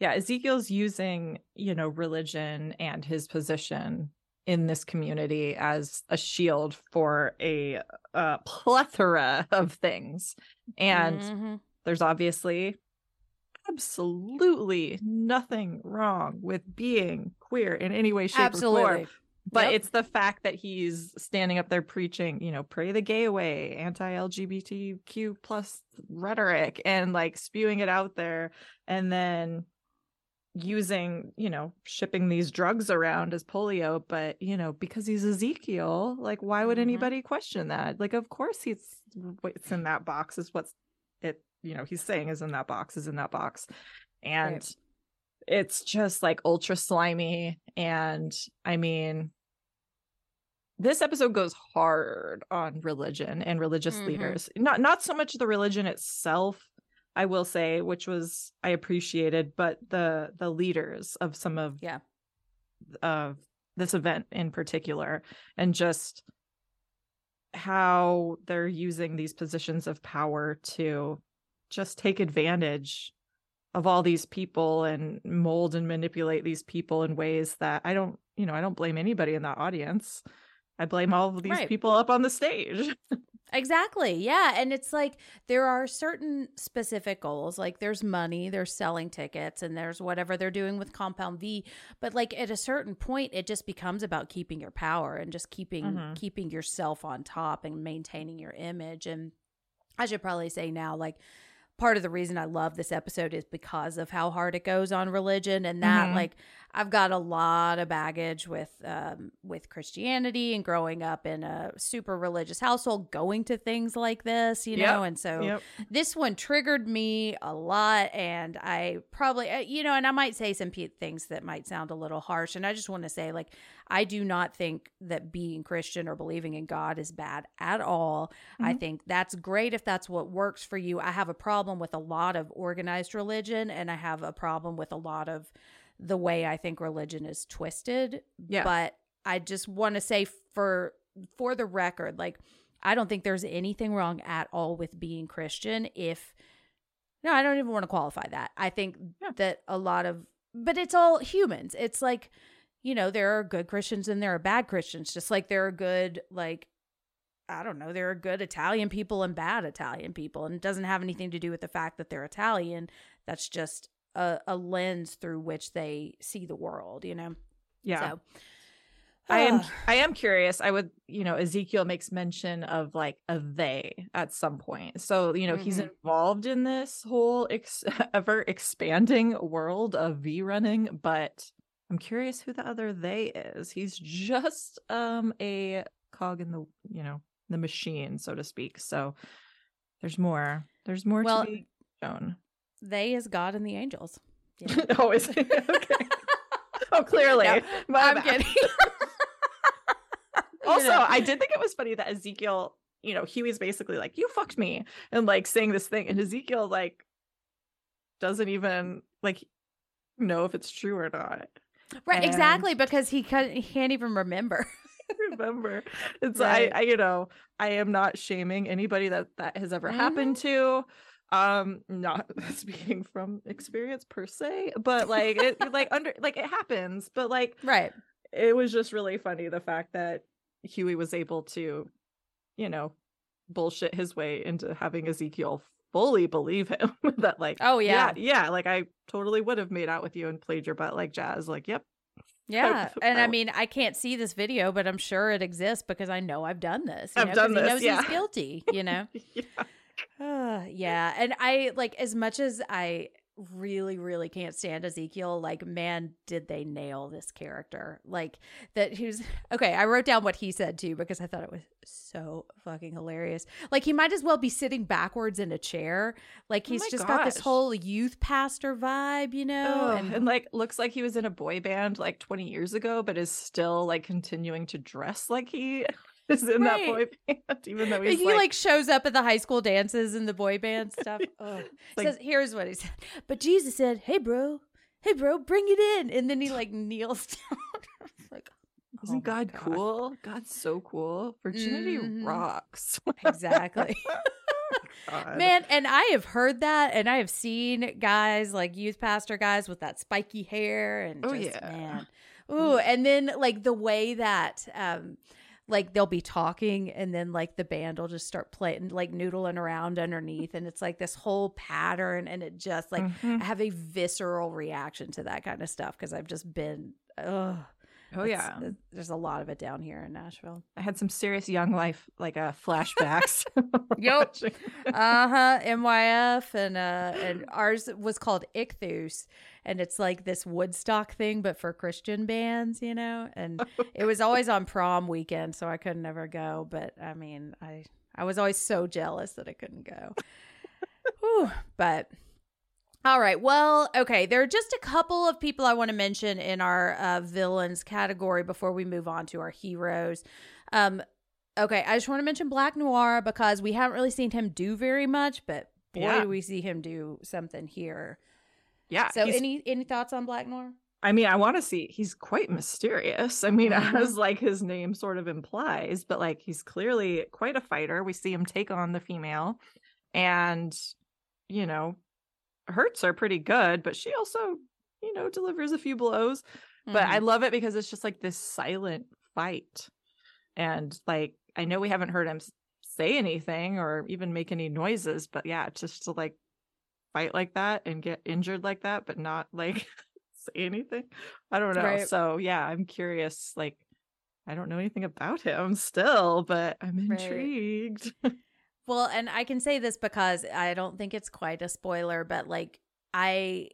Yeah. Ezekiel's using, you know, religion and his position in this community as a shield for a, uh plethora of things. And Mhm. there's obviously absolutely nothing wrong with being queer in any way, shape, or form. But Yep. it's the fact that he's standing up there preaching, you know, pray the gay away, anti-LGBTQ plus rhetoric and like spewing it out there and then using, you know, shipping these drugs around as polio, but you know, because he's Ezekiel, like why would Mhm. anybody question that? Like of course he's what's in that box is what's it, you know, he's saying is in that box is in that box. And Right. it's just like ultra slimy and i mean this episode goes hard on religion and religious Mhm. leaders not not so much the religion itself i will say which was i appreciated but the the leaders of some of Yeah. of this event in particular and just how they're using these positions of power to just take advantage of all these people and mold and manipulate these people in ways that I don't, you know, I don't blame anybody in that audience. I blame all of these Right. people up on the stage. Exactly. Yeah. And it's like there are certain specific goals. Like there's money, there's selling tickets, and there's whatever they're doing with Compound V. But like at a certain point, it just becomes about keeping your power and just keeping Mhm. keeping yourself on top and maintaining your image. And I should probably say now, like part of the reason I love this episode is because of how hard it goes on religion and that Mhm. like I've got a lot of baggage with um with Christianity and growing up in a super religious household going to things like this, you Yep. know, and so yep. this one triggered me a lot and i probably uh, you know and i might say some pe- things that might sound a little harsh and i just want to say like i do not think that being christian or believing in god is bad at all i Mhm. think that's great if that's what works for you i have a problem with a lot of organized religion and i have a problem with a lot of the way i think religion is twisted Yeah. but i just want to say for for the record like I don't think there's anything wrong at all with being Christian if no, I don't even want to qualify that. I think Yeah. that a lot of but it's all humans. It's like, you know, there are good Christians and there are bad Christians, just like there are good like I don't know, there are good Italian people and bad Italian people and it doesn't have anything to do with the fact that they're Italian. That's just a, a lens through which they see the world, you know. Yeah. So I am Ah. I am curious. I would, you know, Ezekiel makes mention of like a they at some point. So, you know, he's Mhm. involved in this whole ex- ever expanding world of V running, but I'm curious who the other they is. He's just um a cog in the, you know, the machine, so to speak. So there's more. There's more Well, to be shown. They is God and the angels. you know? oh, is it? okay. Oh, clearly. No, My I'm bad. kidding. Also, know. I did think it was funny that Ezekiel you know, Hughie's basically like, You fucked me, and like saying this thing, and Ezekiel like doesn't even like know if it's true or not. Right, And- exactly, because he can't, he can't even remember. remember. It's Right. I, I you know, I am not shaming anybody that that has ever happened mm-hmm. to. Um, not speaking from experience per se, but like it like under like it happens, but like right. it was just really funny the fact that Hughie was able to, you know, bullshit his way into having Ezekiel fully believe him that like Oh, yeah. yeah, like I totally would have made out with you and played your butt like jazz. Like, yep. Yeah. And I mean, I can't see this video, but I'm sure it exists because I know I've done this. You I've know, done he this, knows yeah. he's guilty, you know? yeah. Uh, yeah. And I like as much as I really, really can't stand Ezekiel, like, man, did they nail this character? Like that he was okay, I wrote down what he said too because I thought it was so fucking hilarious. Like he might as well be sitting backwards in a chair. Like Oh he's my just got this whole youth pastor vibe, you know? Ugh, and and like looks like he was in a boy band like 20 years ago, but is still like continuing to dress like he is in that boy Right. band, even though he like, like, shows up at the high school dances and the boy band stuff. Like- Says, here's what he said. But Jesus said, "Hey, bro, hey, bro, bring it in." And then he like kneels down. Like, isn't oh God, God. cool? God's so cool. Virginity Mhm. rocks. Exactly. God. Man, and I have heard that, and I have seen guys like youth pastor guys with that spiky hair, and Oh, just, yeah. man, ooh, and then like the way that, um, like they'll be talking, and then like the band will just start playing, like noodling around underneath, and it's like this whole pattern, and it just like Mhm. I have a visceral reaction to that kind of stuff because I've just been, ugh. Oh it's- yeah. there's a lot of it down here in Nashville. I had some serious young life like uh flashbacks. Watching- uh huh myf and uh and ours was called ichthus and it's like this woodstock thing but for christian bands you know and it was always on prom weekend so i could never go but i mean i i was always so jealous that i couldn't go Whew, but all right well okay there are just a couple of people i want to mention in our uh, villains category before we move on to our heroes um Okay, I just want to mention Black Noir because we haven't really seen him do very much, but boy, Yeah. do we see him do something here. Yeah. So, any any thoughts on Black? I mean, I want to see. He's quite mysterious. I mean, Mhm. as like his name sort of implies, but like he's clearly quite a fighter. We see him take on the female, and you know, hurts are pretty good, but she also, you know, delivers a few blows. But I Mhm. love it because it's just like this silent fight, and like I know we haven't heard him say anything or even make any noises, but yeah, just to like fight like that and get injured like that, but not like say anything. I don't know. Right. So yeah, I'm curious. Like, I don't know anything about him still, but I'm Right. intrigued. Well, and I can say this because I don't think it's quite a spoiler, but like I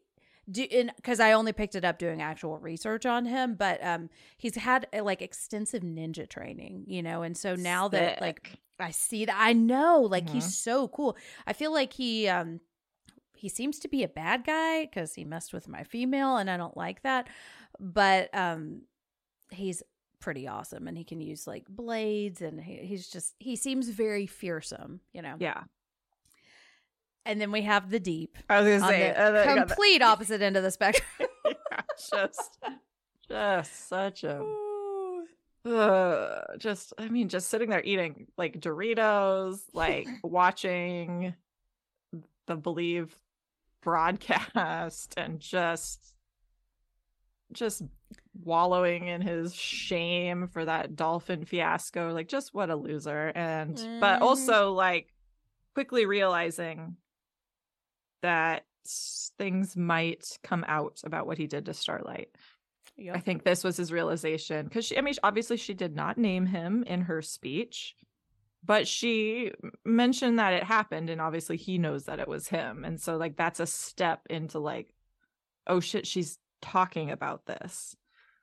do because I only picked it up doing actual research on him, but um he's had uh, like extensive ninja training, you know, and so now that like I see that I know like Mhm. he's so cool. I feel like he um he seems to be a bad guy cuz he messed with my female and I don't like that. But um he's pretty awesome and he can use like blades and he, he's just he seems very fearsome, you know. yeah, And then we have the deep I was gonna say the uh, I got that- complete opposite end of the spectrum. yeah, just, just such a. Uh, just I mean, just sitting there eating like Doritos, like watching the Believe broadcast, and just just wallowing in his shame for that dolphin fiasco. Like, just what a loser! And but Mhm. also like quickly realizing that things might come out about what he did to Starlight. I think this was his realization because she, I mean, obviously she did not name him in her speech, but she mentioned that it happened, and obviously he knows that it was him, and so like that's a step into like, oh shit, she's talking about this.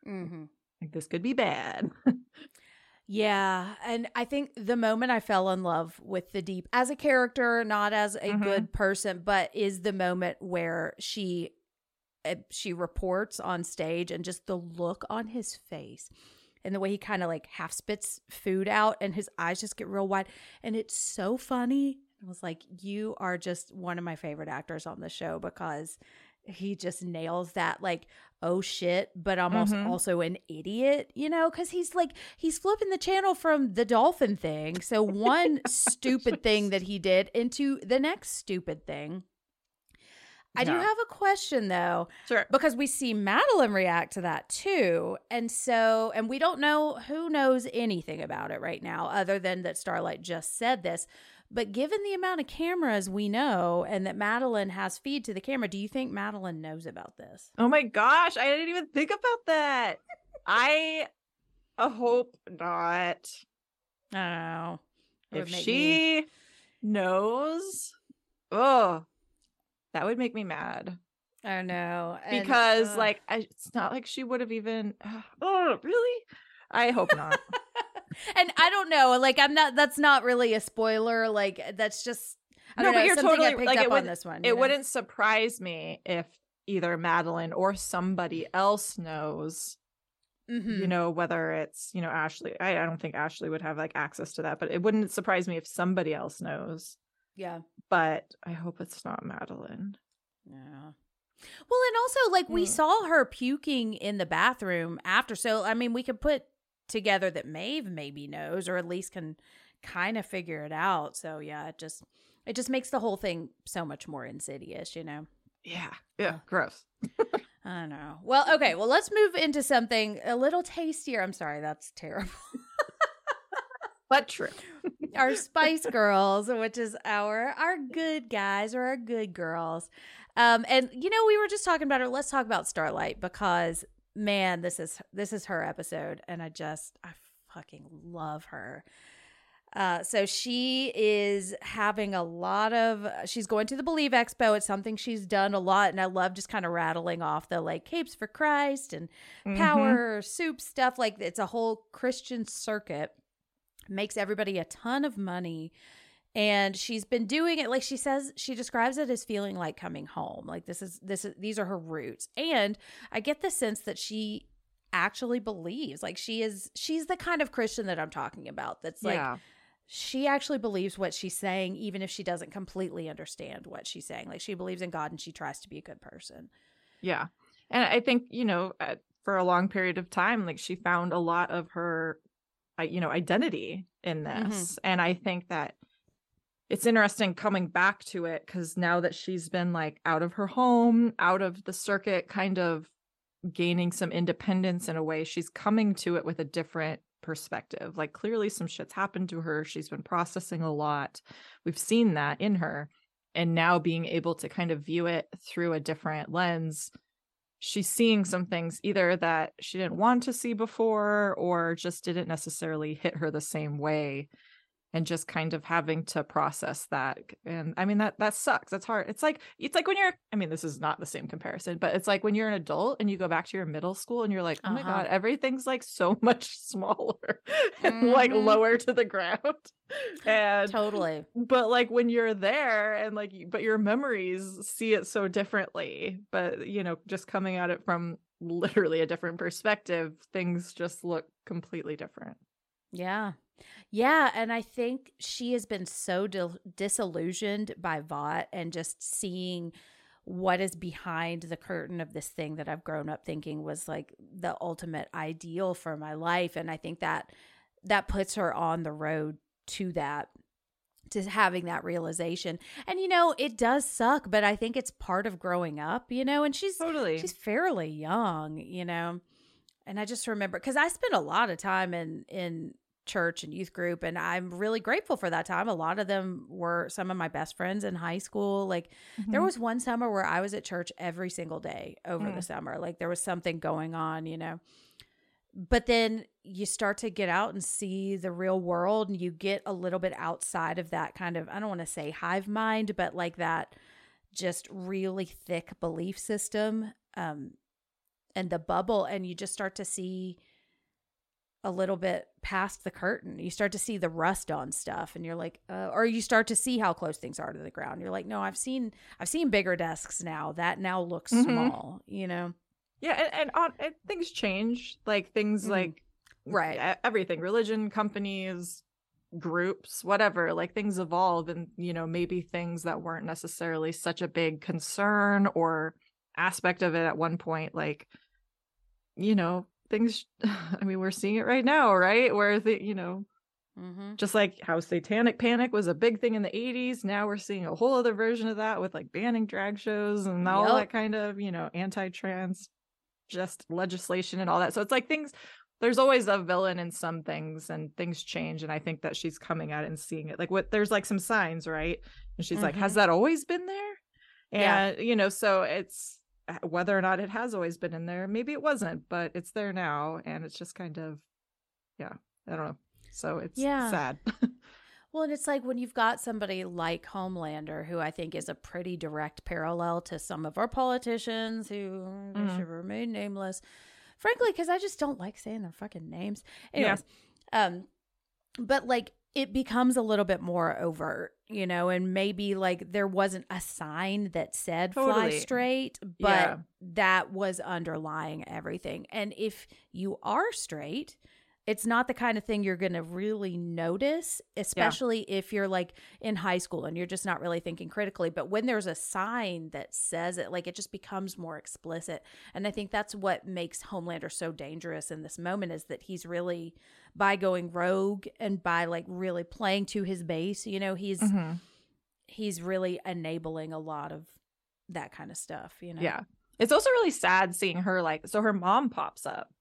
hmm Like this could be bad. Yeah, and I think the moment I fell in love with the deep as a character, not as a Mhm. good person, but is the moment where she uh, she reports on stage and just the look on his face and the way he kind of like half spits food out and his eyes just get real wide and it's so funny. I was like you are just one of my favorite actors on the show because he just nails that like oh shit but i'm also, Mhm. also an idiot you know because he's like he's flipping the channel from the dolphin thing. So one stupid thing that he did into the next stupid thing i do have a question though Sure. because we see Madelyn react to that too. And so, and we don't know who knows anything about it right now, other than that Starlight just said this. But given the amount of cameras we know and that Madelyn has feed to the camera, do you think Madelyn knows about this? Oh my gosh, I didn't even think about that. I hope not. I don't know. If she me- knows, oh, that would make me mad. I know. And, Because, ugh. like, I, it's not like she would have even. Oh, really? I hope not. and I don't know. Like, I'm not, that's not really a spoiler. Like, that's just, I No, don't but know, you're totally- like, it up on wouldn't- this one. it know? wouldn't surprise me if either Madelyn or somebody else knows. You Mhm. know, whether it's you know Ashley. I, I don't think Ashley would have like access to that, but it wouldn't surprise me if somebody else knows. Yeah. But I hope it's not Madelyn. Yeah. Well, and also like we Mm. saw her puking in the bathroom after. So I mean, we could put together that Maeve maybe knows, or at least can kind of figure it out. So yeah, it just it just makes the whole thing so much more insidious, you know. Yeah, yeah, gross. I don't know. Well, okay. Well, let's move into something a little tastier. I'm sorry, that's terrible. But true. our Spice Girls, which is our our good guys or our good girls. Um, and you know, we were just talking about her. Let's talk about Starlight because man, this is this is her episode, and I just I fucking love her. Uh, so she is having a lot of. She's going to the Believe Expo. It's something she's done a lot, and I love just kind of rattling off the like capes for Christ and Mhm. power soup stuff. Like it's a whole Christian circuit. Makes everybody a ton of money. And she's been doing it like she says she describes it as feeling like coming home. Like this is this is these are her roots. And I get the sense that she actually believes like she is she's the kind of Christian that I'm talking about. That's like yeah. she actually believes what she's saying even if she doesn't completely understand what she's saying. Like she believes in God and she tries to be a good person. Yeah. And I think, you know, for a long period of time, like she found a lot of her, you know, identity in Mhm. this. And I think that it's interesting coming back to it because now that she's been like out of her home, out of the circuit, kind of gaining some independence in a way, she's coming to it with a different perspective. Like clearly some shit's happened to her. She's been processing a lot. We've seen that in her. And now being able to kind of view it through a different lens, she's seeing some things either that she didn't want to see before or just didn't necessarily hit her the same way and just kind of having to process that and i mean that that sucks that's hard it's like it's like when you're i mean this is not the same comparison but it's like when you're an adult and you go back to your middle school and you're like oh my Uh-huh. god everything's like so much smaller and like Mhm. lower to the ground and Totally. but like when you're there and like but your memories see it so differently but you know just coming at it from literally a different perspective things just look completely different Yeah. Yeah. And I think she has been so dil- disillusioned by Vought and just seeing what is behind the curtain of this thing that I've grown up thinking was like the ultimate ideal for my life. And I think that that puts her on the road to that to having that realization. And you know, it does suck, but I think it's part of growing up, you know, and she's totally she's fairly young, you know. And I just remember cuz I spent a lot of time in in church and youth group and I'm really grateful for that time. A lot of them were some of my best friends in high school. Like there Mhm. was one summer where I was at church every single day over Mm. the summer. Like there was something going on, you know. But then you start to get out and see the real world and you get a little bit outside of that kind of I don't want to say hive mind, but like that just really thick belief system um and the bubble and you just start to see a little bit past the curtain. You start to see the rust on stuff and you're like uh, or you start to see how close things are to the ground. You're like, "No, I've seen I've seen bigger desks now. That now looks Mhm. small," you know. yeah and, and, on, and things change like things Mhm. like Right. everything religion companies groups whatever like things evolve and you know maybe things that weren't necessarily such a big concern or aspect of it at one point like you know things i mean we're seeing it right now right where the you know Mm-hmm. just like how satanic panic was a big thing in the 80s now we're seeing a whole other version of that with like banning drag shows and all Yep. that kind of you know anti-trans just legislation and all that so it's like things there's always a villain in some things and things change and i think that she's coming at it and seeing it like what there's like some signs right and she's like has that always been there Yeah. and you know so it's whether or not it has always been in there maybe it wasn't but it's there now and it's just kind of yeah i don't know so it's Yeah. sad Well, and it's like when you've got somebody like Homelander, who I think is a pretty direct parallel to some of our politicians who Mhm. should remain nameless. Frankly, because I just don't like saying their fucking names. Yeah. Um, but like it becomes a little bit more overt, you know, and maybe like there wasn't a sign that said fly straight, but Yeah. that was underlying everything. And if you are straight, it's not the kind of thing you're going to really notice, especially if you're like in high school and you're just not really thinking critically. But when there's a sign that says it, like it just becomes more explicit. And I think that's what makes Homelander so dangerous in this moment is that he's really, by going rogue and by like really playing to his base, you know, he's Mhm. he's really enabling a lot of that kind of stuff, you know. Yeah. It's also really sad seeing her like so her mom pops up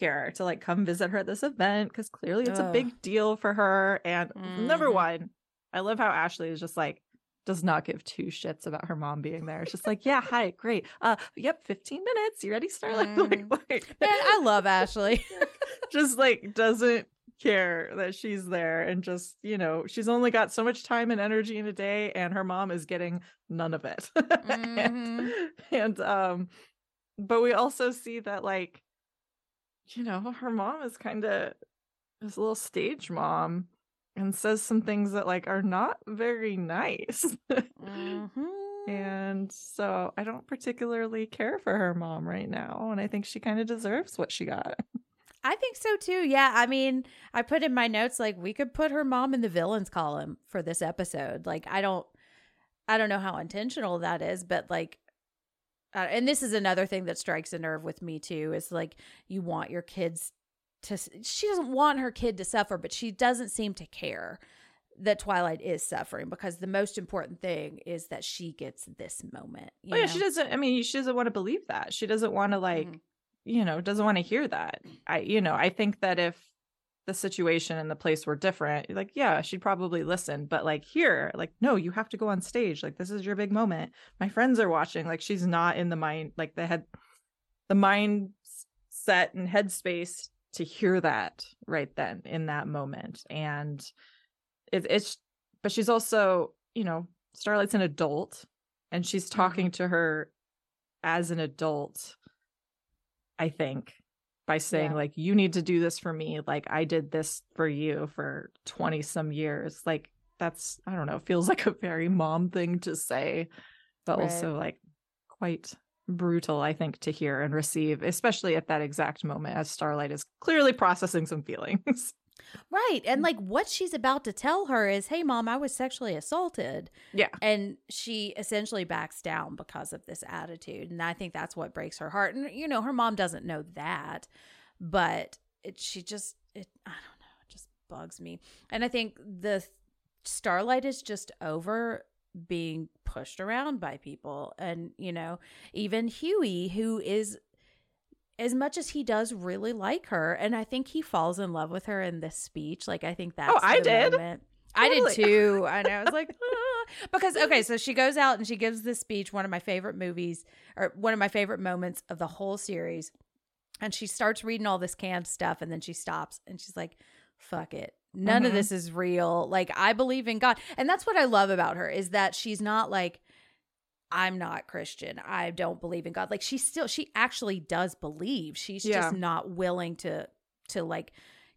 here to like come visit her at this event because clearly it's a big deal for her. And number Mhm. one, I love how Ashley is just like does not give two shits about her mom being there. It's just like, yeah, hi, great. Uh yep, 15 minutes. You ready, Starlight? Mm. like, like Man, I love Ashley. just like doesn't care that she's there and just you know she's only got so much time and energy in a day and her mom is getting none of it and, Mhm. and um but we also see that like you know her mom is kind of this little stage mom and says some things that like are not very nice Mhm. and so i don't particularly care for her mom right now and i think she kind of deserves what she got I think so too. Yeah. I mean, I put in my notes like we could put her mom in the villains column for this episode. Like, I don't, I don't know how intentional that is, but like, uh, and this is another thing that strikes a nerve with me too is like you want your kids to, she doesn't want her kid to suffer, but she doesn't seem to care that Twilight is suffering because the most important thing is that she gets this moment. You Well, yeah, know? she doesn't. I mean, she doesn't want to believe that. She doesn't want to like, Mhm. you know, doesn't want to hear that. I, you know, I think that if the situation and the place were different, like, yeah, she'd probably listen. But like here, like, no, you have to go on stage. Like, this is your big moment. My friends are watching. Like, she's not in the mind, like the head, the mind set and headspace to hear that right then in that moment. And it, it's, but she's also, you know, Starlight's an adult and she's mm-hmm. talking to her as an adult i think by saying Yeah. like you need to do this for me like i did this for you for 20 some years like that's i don't know feels like a very mom thing to say but Right. also like quite brutal i think to hear and receive especially at that exact moment as starlight is clearly processing some feelings Right. Mm. And like what she's about to tell her is, hey, mom, I was sexually assaulted. yeah And she essentially backs down because of this attitude. And I think that's what breaks her heart. And, you know, her mom doesn't know that, but it, she just, it, I don't know, it just bugs me. And I think the Starlight is just over being pushed around by people. And, you know, even Hughie, who is as much as he does really like her, and I think he falls in love with her in this speech. Like I think that's Oh, I the did. moment. I did too. I know. I was like, "Ah." because okay, so she goes out and she gives this speech, one of my favorite movies or one of my favorite moments of the whole series. And she starts reading all this canned stuff and then she stops and she's like, fuck it. None of Mhm. this is real. Like I believe in God. And that's what I love about her is that she's not like I'm not Christian. I don't believe in God. Like she still she actually does believe. She's Yeah. just not willing to to like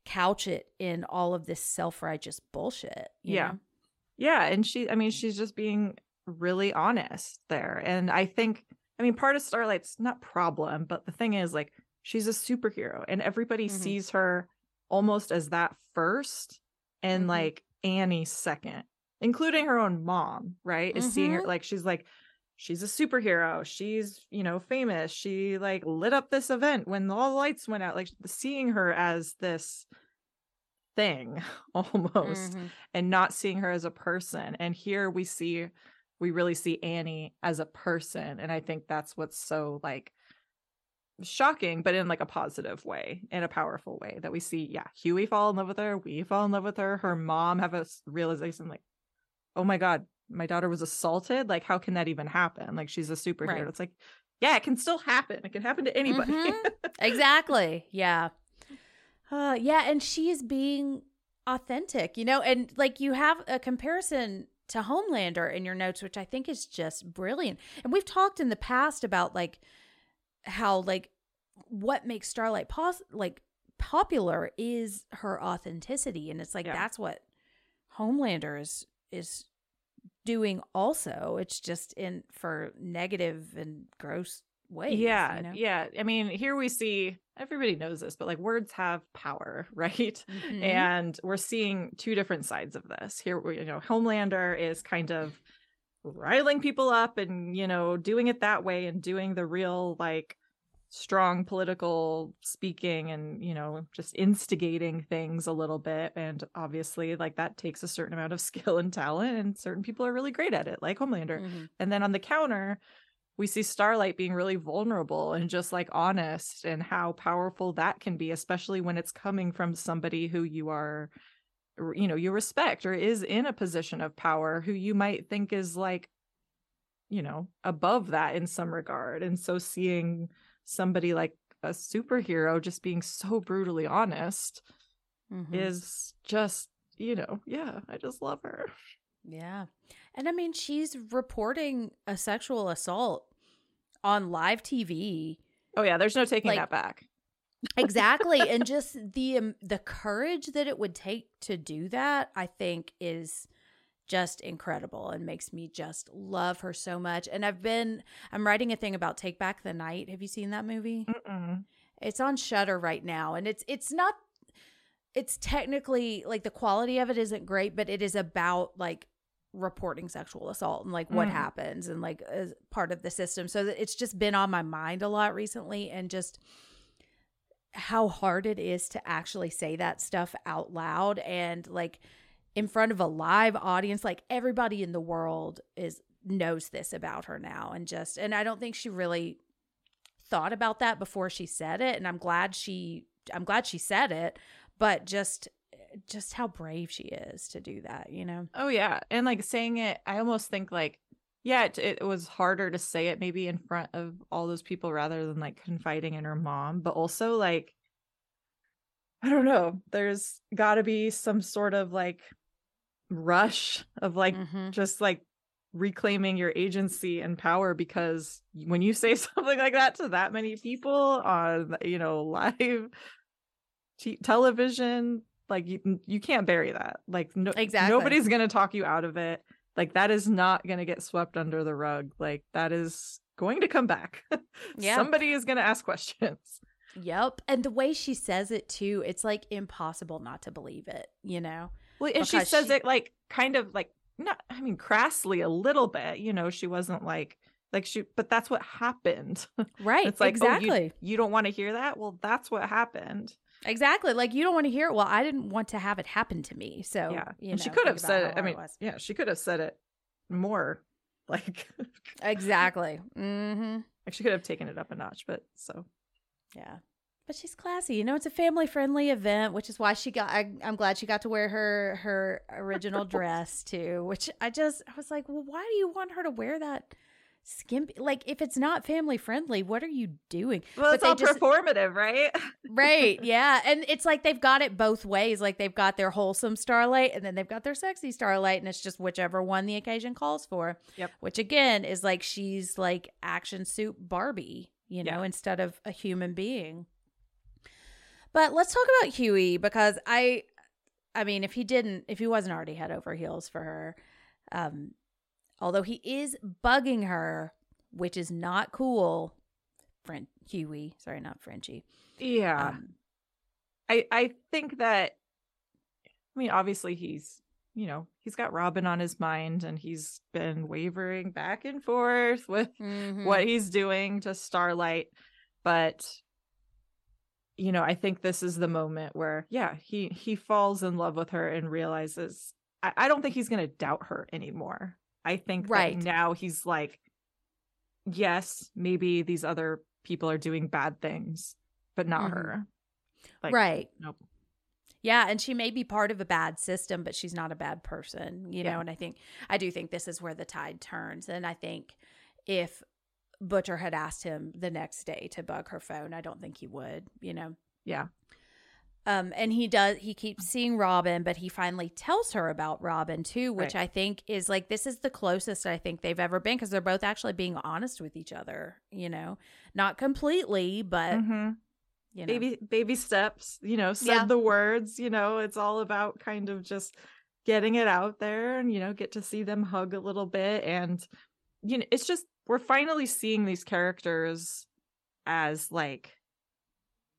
couch it in all of this self-righteous bullshit. Yeah. know? Yeah, and she I mean she's just being really honest there. And I think I mean part of Starlight's not problem, but the thing is like she's a superhero and everybody Mhm. sees her almost as that first and Mhm. like Annie second, including her own mom, right? Is seeing her Mhm. like she's like she's a superhero. She's, you know, famous. She like lit up this event when all the lights went out. Like seeing her as this thing almost Mhm. and not seeing her as a person. And here we see we really see Annie as a person. And I think that's what's so like shocking, but in like a positive way, in a powerful way that we see, yeah, Hughie fall in love with her, we fall in love with her, her mom have a realization like, oh my God, my daughter was assaulted. Like, how can that even happen? Like she's a superhero. Right. It's like, yeah, it can still happen. It can happen to anybody. Mhm. exactly. Yeah. Uh, yeah, and she's being authentic, you know, and like you have a comparison to Homelander in your notes, which I think is just brilliant. And we've talked in the past about like how like what makes Starlight pos- like popular is her authenticity, and it's like Yeah. that's what Homelander is is doing. Also, it's just in for negative and gross ways. yeah. you know? Yeah. I mean, here we see everybody knows this, but like words have power, right? Mhm. and we're seeing two different sides of this here we- you know homelander is kind of riling people up and you know doing it that way and doing the real like strong political speaking and you know just instigating things a little bit and obviously like that takes a certain amount of skill and talent and certain people are really great at it like homelander Mhm. and then on the counter, we see Starlight being really vulnerable and just like honest and how powerful that can be, especially when it's coming from somebody who you are, you know, you respect or is in a position of power who you might think is like, you know, above that in some regard. And so seeing somebody like a superhero just being so brutally honest Mhm. is just, you know, yeah, I just love her. Yeah. And I mean, she's reporting a sexual assault on live TV. Oh, yeah, there's no taking Like- that back. Exactly. and just the um, the courage that it would take to do that, I think is just incredible and makes me just love her so much. And I've been I'm writing a thing about Take Back the Night. Have you seen that movie? Mm-mm. It's on Shudder right now, and it's it's not. It's technically like the quality of it isn't great, but it is about like reporting sexual assault and like what Mm. happens and like as part of the system. So it's just been on my mind a lot recently, and just how hard it is to actually say that stuff out loud and like in front of a live audience. Like everybody in the world is knows this about her now, and just and I don't think she really thought about that before she said it and I'm glad she I'm glad she said it but just just how brave she is to do that you know Oh yeah, and like saying it, I almost think like, yeah, it, it was harder to say it maybe in front of all those people rather than like confiding in her mom, but also like, I don't know, there's got to be some sort of like rush of like Mhm. just like reclaiming your agency and power because when you say something like that to that many people on you know live t- television like you you can't bury that like no Exactly. nobody's going to talk you out of it like that is not going to get swept under the rug like that is going to come back Yeah. somebody is going to ask questions yep and the way she says it too it's like impossible not to believe it you know well and she says she- it like kind of like not i mean crassly a little bit you know she wasn't like like she but that's what happened. Right it's like oh, you- exactly. you, don't want to hear that? Well that's what happened. Exactly like you don't want to hear it. Well i didn't want to have it happen to me so yeah you and she could have said it i mean was. yeah she could have said it more like exactly mm-hmm. Like she could have taken it up a notch but so. Yeah. But she's classy. You know, it's a family friendly event, which is why she got I, I'm glad she got to wear her her original dress too, which I just I was like, "Well, why do you want her to wear that skimpy like if it's not family friendly, what are you doing?" well But it's all just- performative right Right. Yeah. And it's like they've got it both ways. Like they've got their wholesome starlight and then they've got their sexy starlight. And it's just whichever one the occasion calls for. Yep. Which again is like she's like action suit Barbie, you know, Yeah. instead of a human being. But let's talk about Hughie because I I mean, if he didn't if he wasn't already head over heels for her, um, although he is bugging her, which is not cool. Fren- Hughie, sorry, not Frenchie. yeah Um, I I think that I mean obviously he's you know, he's got Robin on his mind and he's been wavering back and forth with Mhm. what he's doing to Starlight. But you know, I think this is the moment where, yeah, he he falls in love with her and realizes I, I don't think he's gonna doubt her anymore. I think Right. that now he's like, yes, maybe these other people are doing bad things, but not Mhm. her. Like, right. Nope. Yeah, and she may be part of a bad system, but she's not a bad person, you Yeah. know. And I think I do think this is where the tide turns. And I think if Butcher had asked him the next day to bug her phone, I don't think he would, you know. Yeah. Um, and he does. He keeps seeing Robin, but he finally tells her about Robin too, which Right. I think is like this is the closest I think they've ever been because they're both actually being honest with each other. You know, not completely, but Mhm. you know, baby baby steps you know said Yeah. the words you know it's all about kind of just getting it out there and you know get to see them hug a little bit and you know it's just we're finally seeing these characters as like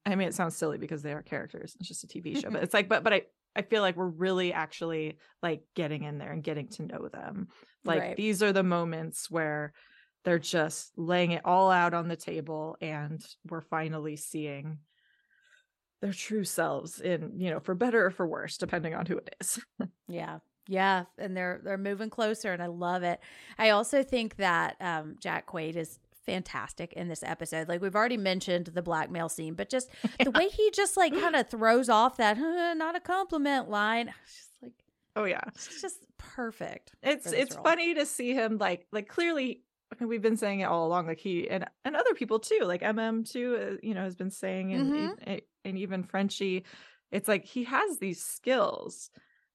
i mean it sounds silly because they are characters it's just a tv show but it's like but but i i feel like we're really actually like getting in there and getting to know them like Right. these are the moments where they're just laying it all out on the table and we're finally seeing their true selves in you know for better or for worse depending on who it is Yeah. Yeah, and they're they're moving closer and I love it. I also think that um Jack Quaid is fantastic in this episode. Like we've already mentioned the blackmail scene, but just the way he just like kind of throws off that "Huh, not a compliment line. Just like oh yeah it's just perfect. it's it's role. funny to see him like like clearly we've been saying it all along like he and and other people too like mm too uh, you know has been saying and Mhm. and, and even frenchie it's like he has these skills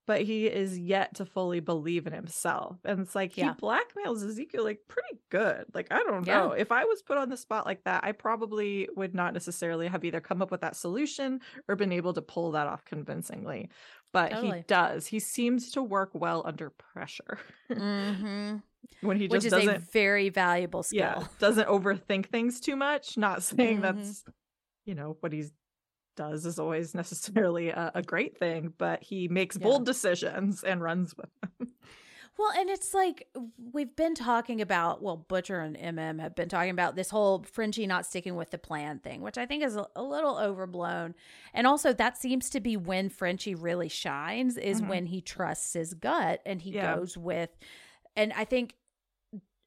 but he is yet to fully believe in himself and it's like Yeah. he blackmails ezekiel like pretty good like i don't Yeah. know if i was put on the spot like that i probably would not necessarily have either come up with that solution or been able to pull that off convincingly but Totally. he does he seems to work well under pressure hmm when he Which just is a doesn't very valuable skill. yeah doesn't overthink things too much not saying Mhm. that's you know what he does is always necessarily a, a great thing but he makes Yeah. bold decisions and runs with them Well, and it's like we've been talking about, well, Butcher and MM have been talking about this whole Frenchie not sticking with the plan thing, which I think is a, a little overblown. And also, that seems to be when Frenchie really shines, is Mhm. when he trusts his gut and he Yeah. goes with, and I think.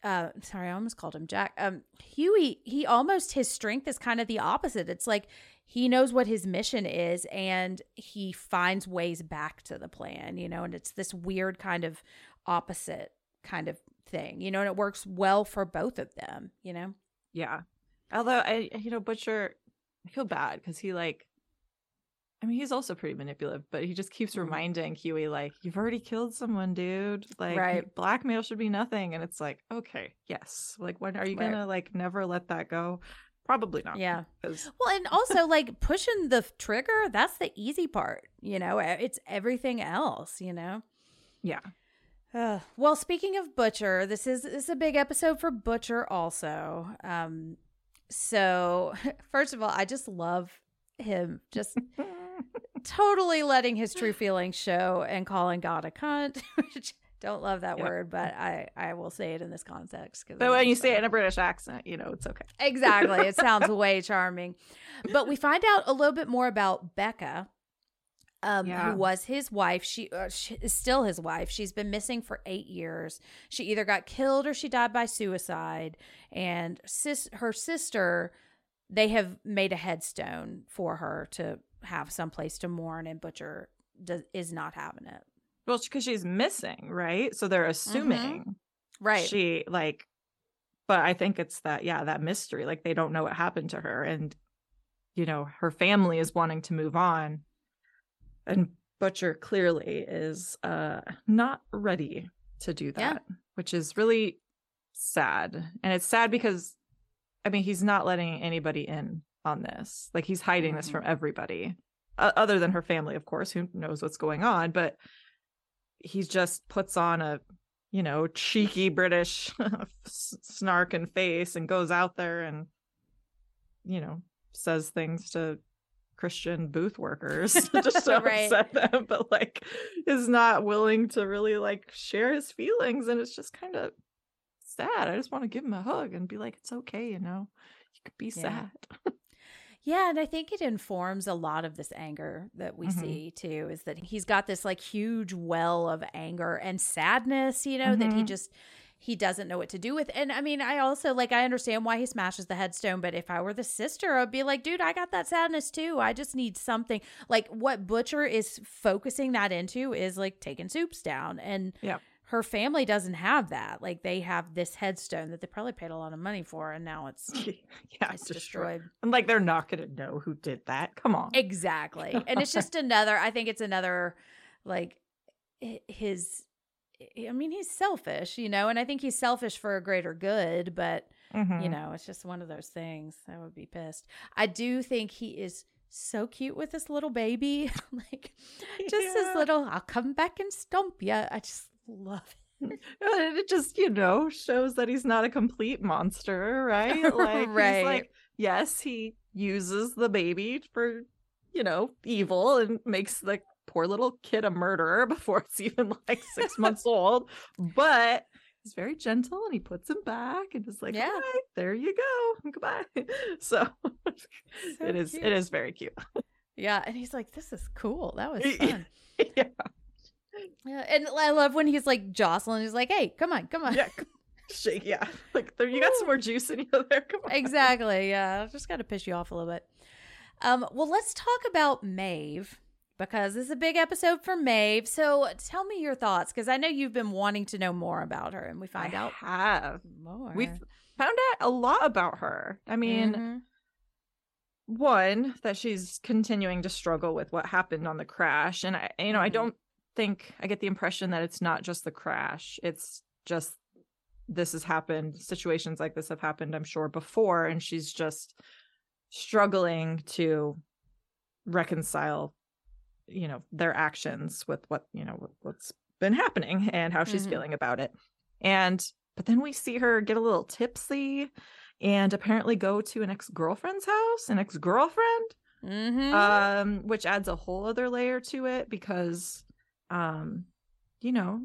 Uh, sorry, I almost called him Jack. Um, Hughie, he almost his strength is kind of the opposite. It's like he knows what his mission is and he finds ways back to the plan, you know, and it's this weird kind of opposite kind of thing, you know, and it works well for both of them, you know? yeah although i you know butcher i feel bad because he like I mean, he's also pretty manipulative, but he just keeps Mhm. reminding Hughie, like, you've already killed someone, dude. Like, Right. blackmail should be nothing. And it's like, okay, yes. Like, when are you Right. gonna like never let that go? Probably not. Yeah. 'cause- Well, and also like pushing the trigger, that's the easy part, you know? It's everything else, you know? yeah. Uh, well, speaking of Butcher, this is this is a big episode for Butcher also. Um so first of all, I just love him just totally letting his true feelings show and calling God a cunt. Which don't love that Yep. word, but I I will say it in this context But when you say it in a British accent, you know, it's okay. exactly, it sounds way charming. But we find out a little bit more about Becca, um, Yeah. who was his wife. She, uh, she is still his wife. She's been missing for eight years. She either got killed or she died by suicide. And sis, her sister, they have made a headstone for her to have someplace to mourn, and Butcher does, is not having it. Well, because she's missing, right? So they're assuming Right. she like, but I think it's that, yeah, that mystery. Like, they don't know what happened to her. And, you know, her family is wanting to move on. And Butcher clearly is uh not ready to do Yeah. that, which is really sad. And it's sad because, I mean, he's not letting anybody in on this. Like, he's hiding this Mhm. from everybody, uh, other than her family, of course, who knows what's going on. But he just puts on a you know cheeky british snark and face and goes out there and you know says things to Christian booth workers just to Right. upset them, but like is not willing to really like share his feelings. And it's just kind of sad. I just want to give him a hug and be like, it's okay, you know, you could be Yeah. sad. Yeah, and I think it informs a lot of this anger that we Mhm. see too is that he's got this like huge well of anger and sadness, you know, that he Mhm. just he doesn't know what to do with. And I mean, I also like I understand why he smashes the headstone, but if I were the sister, I'd be like, dude, I got that sadness too. I just need something. Like what Butcher is focusing that into is like taking soups down and Yeah. Her family doesn't have that. Like they have this headstone that they probably paid a lot of money for and now it's yeah, it's destroyed. And like they're not gonna know who did that. Come on. Exactly. And it's just another, I think it's another, like, his, I mean, he's selfish, you know, and I think he's selfish for a greater good, but, you Mhm. know, it's just one of those things. I would be pissed. I do think he is so cute with this little baby. like, just this little, I'll come back and stomp you. I just love it. It just, you know, shows that he's not a complete monster, right? Like, Right. he's like, yes, he uses the baby for, you know, evil and makes the poor little kid a murderer before it's even like six months old. But he's very gentle and he puts him back and is like, Yeah. "All right, there you go. Goodbye. So, So it is, cute. it is very cute. Yeah. And he's like, this is cool. That was fun. yeah. Yeah. And I love when he's like jostling. He's like, hey, come on, come on. Yeah. Shake. Yeah. Like, there, you got some more juice in you there. Come on. exactly. Yeah, just got to piss you off a little bit. Um, well, let's talk about Maeve because this is a big episode for Maeve. So tell me your thoughts because I know you've been wanting to know more about her, and we find I out have. more. We've found out a lot about her. I mean, Mhm. one that she's continuing to struggle with what happened on the crash, and I, you know, I Mhm. don't think I get the impression that it's not just the crash. It's just this has happened. Situations like this have happened, I'm sure, before, and she's just struggling to reconcile, you know, their actions with what you know what- what's been happening and how she's Mhm. feeling about it. And but then we see her get a little tipsy and apparently go to an ex-girlfriend's house, an ex-girlfriend, Mhm. um, which adds a whole other layer to it because, um, you know,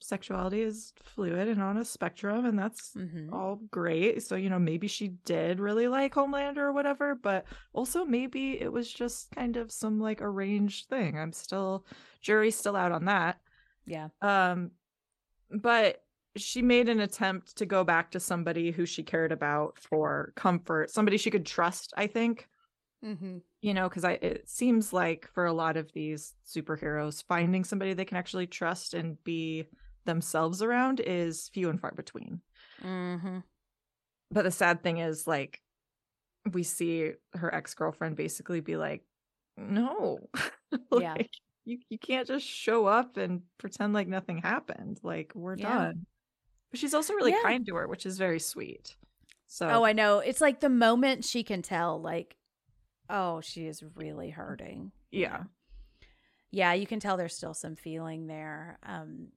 sexuality is fluid and on a spectrum, and that's Mhm. all great. So, you know, maybe she did really like Homelander or whatever, but also maybe it was just kind of some like arranged thing. I'm still, jury's still out on that. yeah. Um, but she made an attempt to go back to somebody who she cared about for comfort, somebody she could trust, I think. Mm-hmm. You know, because I it seems like for a lot of these superheroes, finding somebody they can actually trust and be themselves around is few and far between. Mm-hmm. But the sad thing is, like, we see her ex girlfriend basically be like, "No, Yeah. you you can't just show up and pretend like nothing happened. Like we're Yeah. done." But she's also really Yeah. kind to her, which is very sweet. So, Oh, I know. It's like the moment she can tell, like, oh, she is really hurting. Yeah. Yeah, you can tell there's still some feeling there. Um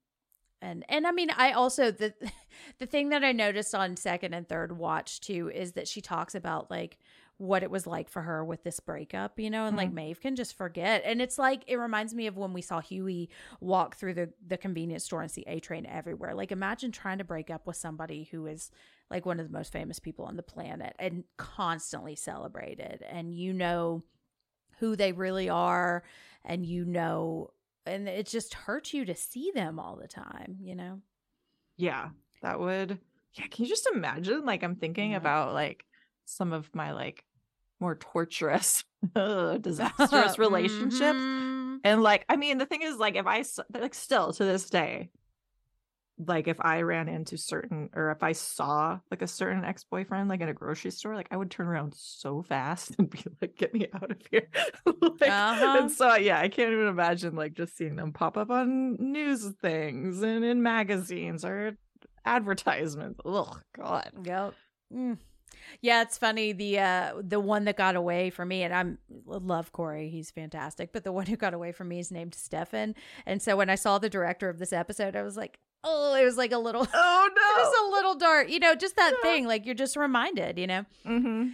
and and I mean, I also the the thing that I noticed on second and third watch too is that she talks about like what it was like for her with this breakup, you know, and like Mhm. Maeve can just forget. And it's like it reminds me of when we saw Hughie walk through the the convenience store and see A Train everywhere. Like imagine trying to break up with somebody who is like one of the most famous people on the planet and constantly celebrated and you know who they really are and you know and it just hurts you to see them all the time, you know. yeah, that would. Yeah, can you just imagine? Like, I'm thinking Yeah. about like some of my like more torturous, disastrous relationships. Mhm. And like, I mean, the thing is, like, if I like still to this day, like if I ran into certain or if I saw like a certain ex boyfriend like in a grocery store, like I would turn around so fast and be like, "Get me out of here!" like, Uh-huh. And so, yeah, I can't even imagine like just seeing them pop up on news things and in magazines or advertisements. Oh God. Yep. Mm. Yeah, it's funny. The uh the one that got away from me, and I'm love Corey, he's fantastic. But the one who got away from me is named Stefan. And so when I saw the director of this episode, I was like, oh, it was like a little Oh no just a little dark, you know, just that Yeah. thing. Like you're just reminded, you know. mm-hmm.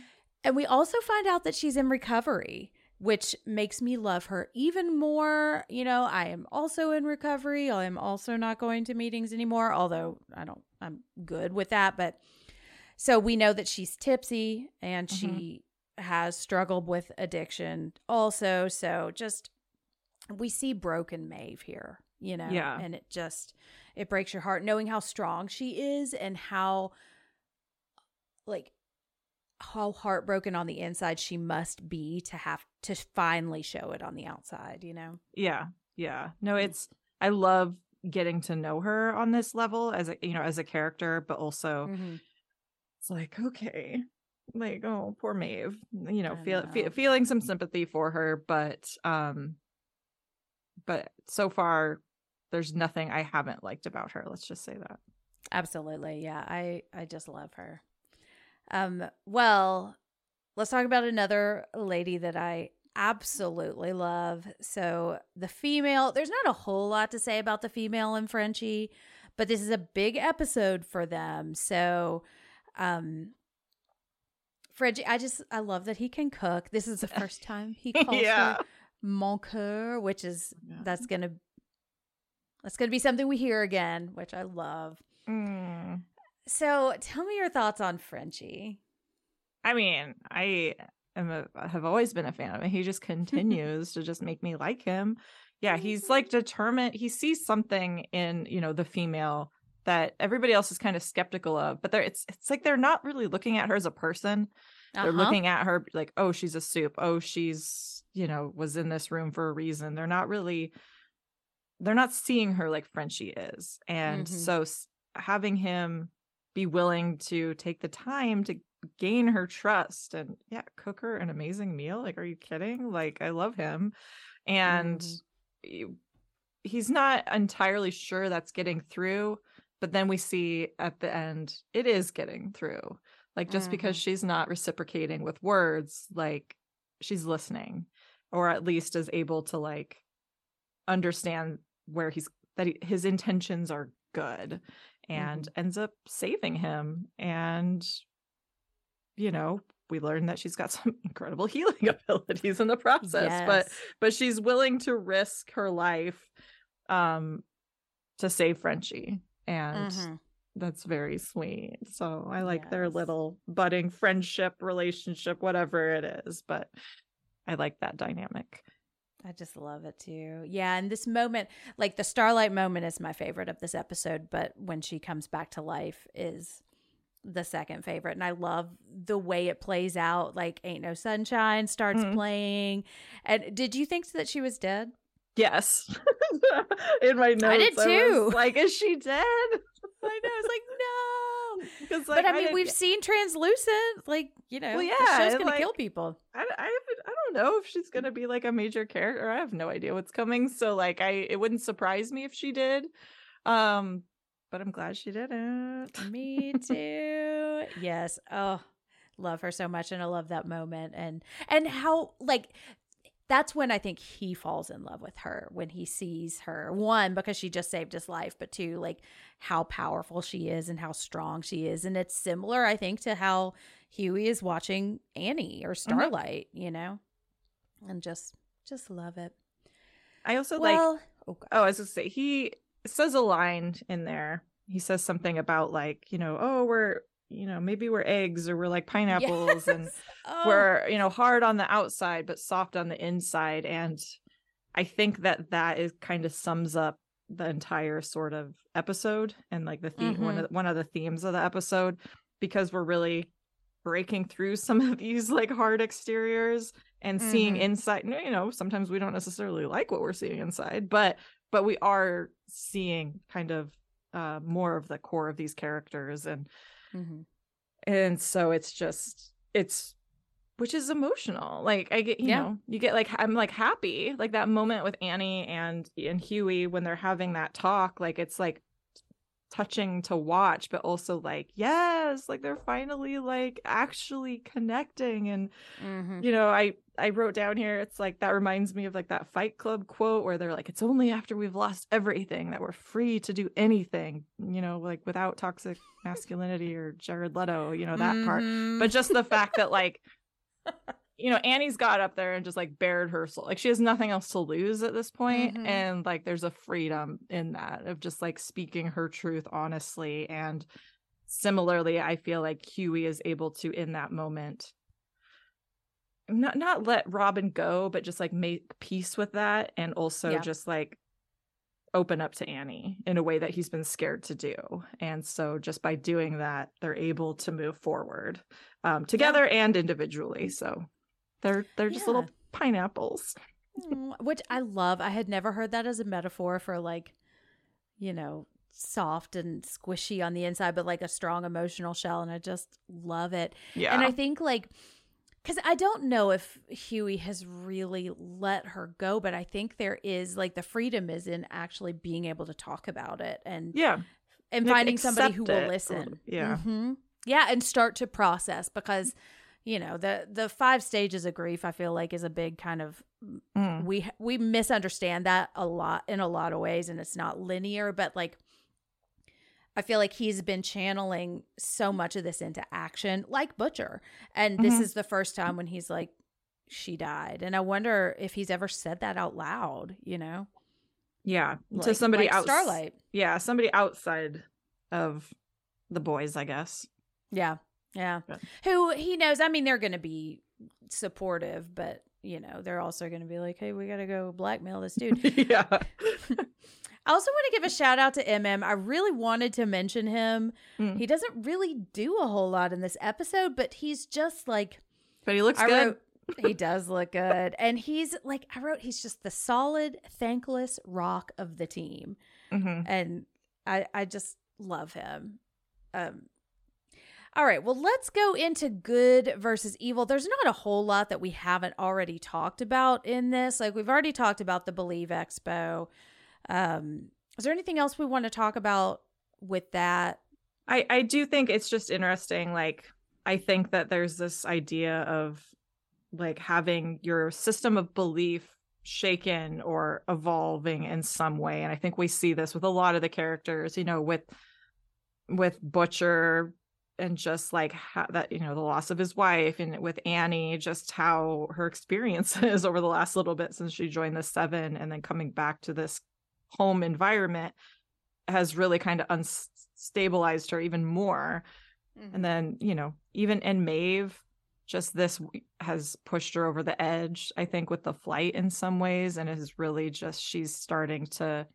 And we also find out that she's in recovery, which makes me love her even more. You know, I am also in recovery. I am also not going to meetings anymore, although I don't, I'm good with that. But so we know that she's tipsy and Mhm. she has struggled with addiction also. So just, we see broken Maeve here, you know, Yeah. and it just, it breaks your heart knowing how strong she is and how, like, how heartbroken on the inside she must be to have to finally show it on the outside, you know? Yeah. Yeah. No, it's I love getting to know her on this level as a you know, as a character, but also Mhm. It's like, okay. Like, oh, poor Maeve. You know, feel, fe- feeling some sympathy for her, but um but so far there's nothing I haven't liked about her. Let's just say that. Absolutely. Yeah. I I just love her. Um well, let's talk about another lady that I absolutely love. So, the female, there's not a whole lot to say about the female in Frenchie, but this is a big episode for them. So, um Frenchie, I just I love that he can cook. This is the first time he calls Yeah. her mon coeur, which is Yeah. that's gonna that's gonna be something we hear again, which I love. Mm. So tell me your thoughts on Frenchie. I mean, I am a have always been a fan of him. He just continues to just make me like him. Yeah, he's like determined. He sees something in, you know, the female that everybody else is kind of skeptical of, but they're it's it's like they're not really looking at her as a person. They're Uh-huh. looking at her like, oh, she's a soup. Oh, she's, you know, was in this room for a reason. They're not really they're not seeing her like Frenchie is. And Mhm. so s- having him be willing to take the time to gain her trust and yeah, cook her an amazing meal. Like, are you kidding? Like, I love him. And Mhm. you- he's not entirely sure that's getting through, but then we see at the end it is getting through. Like, just because she's not reciprocating with words, like, she's listening, or at least is able to like understand where he's that he, his intentions are good and ends up saving him and you know we learn that she's got some incredible healing abilities in the process but but she's willing to risk her life um to save Frenchie and Mhm. that's very sweet so i like their little budding friendship relationship whatever it is but i like that dynamic I just love it too. Yeah, and this moment, like the Starlight moment is my favorite of this episode, but when she comes back to life is the second favorite. And I love the way it plays out. Like Ain't No Sunshine starts Mhm. playing. And did you think that she was dead? Yes in my notes I did too. like is she dead I know. It's like, no. because but I mean, we've seen translucent. Like, you know, Well, the yeah, show's going to kill people. I, I I don't know if she's gonna be like a major character. I have no idea what's coming. So like I it wouldn't surprise me if she did. Um but I'm glad she didn't. Me too. yes. Oh, love her so much, and I love that moment, and and how like that's when I think he falls in love with her when he sees her. One because she just saved his life, but two like how powerful she is and how strong she is, and it's similar I think to how Hughie is watching Annie or mm-hmm. Starlight, you know, and just just love it. I also like oh, God. oh, I was gonna say he says a line in there. He says something about like, you know, oh, we're you know, maybe we're eggs or we're like pineapples and Oh. we're you know hard on the outside but soft on the inside and i think that that is kind of sums up the entire sort of episode and like the theme one of one of the themes of the episode because we're really breaking through some of these like hard exteriors and seeing Mhm. inside you know sometimes we don't necessarily like what we're seeing inside but but we are seeing kind of uh more of the core of these characters and Mhm. and so it's just it's which is emotional like i get you Yeah. know you get like i'm like happy like that moment with annie and and hughie when they're having that talk like it's like touching to watch but also like yes like they're finally like actually connecting and Mhm. you know i i wrote down here it's like that reminds me of like that fight club quote where they're like it's only after we've lost everything that we're free to do anything you know like without toxic masculinity or jared leto you know that part Mhm. but just the fact that like you know, Annie's got up there and just like bared her soul. Like she has nothing else to lose at this point. Mhm. And like there's a freedom in that of just like speaking her truth honestly. And similarly, I feel like Hughie is able to in that moment not not let Robin go, but just like make peace with that and also Yeah. just like open up to Annie in a way that he's been scared to do. And so just by doing that, they're able to move forward um together and individually. So they're they're just little pineapples. Mm, Which I love. I had never heard that as a metaphor for like, you know, soft and squishy on the inside, but like a strong emotional shell. And I just love it. Yeah. And I think like, because I don't know if Hughie has really let her go, but I think there is like the freedom is in actually being able to talk about it and yeah. and Like, finding somebody who will listen. Yeah. Mhm. yeah, and start to process because you know the the five stages of grief. I feel like is a big kind of Mm. we we misunderstand that a lot in a lot of ways, and it's not linear. But like, I feel like he's been channeling so much of this into action, like Butcher, and this Mhm. is the first time when he's like, "She died," and I wonder if he's ever said that out loud. You know, Yeah. to somebody like out Starlight. Yeah, somebody outside of the boys, I guess. Yeah. Yeah. Yeah. Who he knows, I mean, they're going to be supportive, but, you know, they're also going to be like, hey, we got to go blackmail this dude. yeah. I also want to give a shout out to MM. I really wanted to mention him. Mm. He doesn't really do a whole lot in this episode, but he's just like, But he looks I good. wrote, he does look good. And he's like, I wrote, he's just the solid, thankless rock of the team. Mhm. and I I just love him. Um all right, well let's go into good versus evil. There's not a whole lot that we haven't already talked about in this. Like we've already talked about the Believe Expo. Um is there anything else we want to talk about with that? I I do think it's just interesting like I think that there's this idea of like having your system of belief shaken or evolving in some way and I think we see this with a lot of the characters, you know, with with Butcher and just like how that you know the loss of his wife and with Annie just how her experiences over the last little bit since she joined the 7 and then coming back to this home environment has really kind of unstabilized her even more. And mm-hmm. then you know even in Maeve just this has pushed her over the edge i think with the flight in some ways and is really just she's starting to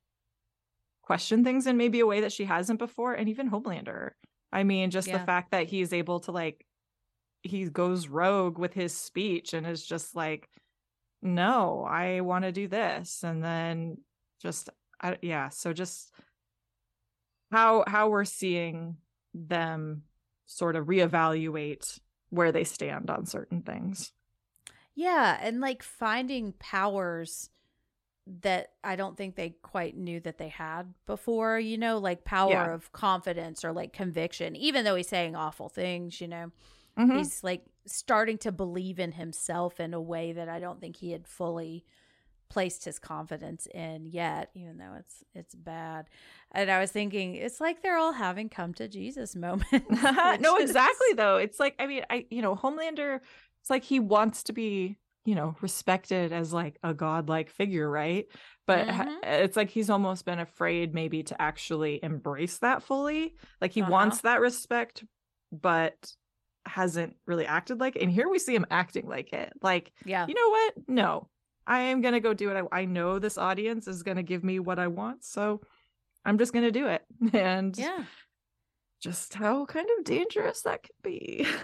question things in maybe a way that she hasn't before and even homelander i mean just the fact that he's able to like he goes rogue with his speech and is just like no i want to do this and then just I, yeah so just how how we're seeing them sort of reevaluate where they stand on certain things. Yeah, and like finding powers that I don't think they quite knew that they had before, you know, like power Yeah. of confidence or like conviction, even though he's saying awful things, you know. Mhm. He's like starting to believe in himself in a way that I don't think he had fully placed his confidence in yet, even though it's it's bad. And I was thinking it's like they're all having come to Jesus moments. no, which is- exactly though. It's like I mean, I you know, Homelander it's like he wants to be, you know, respected as like a godlike figure, right? But Mhm. it's like he's almost been afraid maybe to actually embrace that fully. Like he Uh-huh. wants that respect but hasn't really acted like it. And here we see him acting like it. Like Yeah. you know what? No, I am gonna go do it. I, I know this audience is gonna give me what I want, so I'm just gonna do it. And Yeah. Just how kind of dangerous that could be.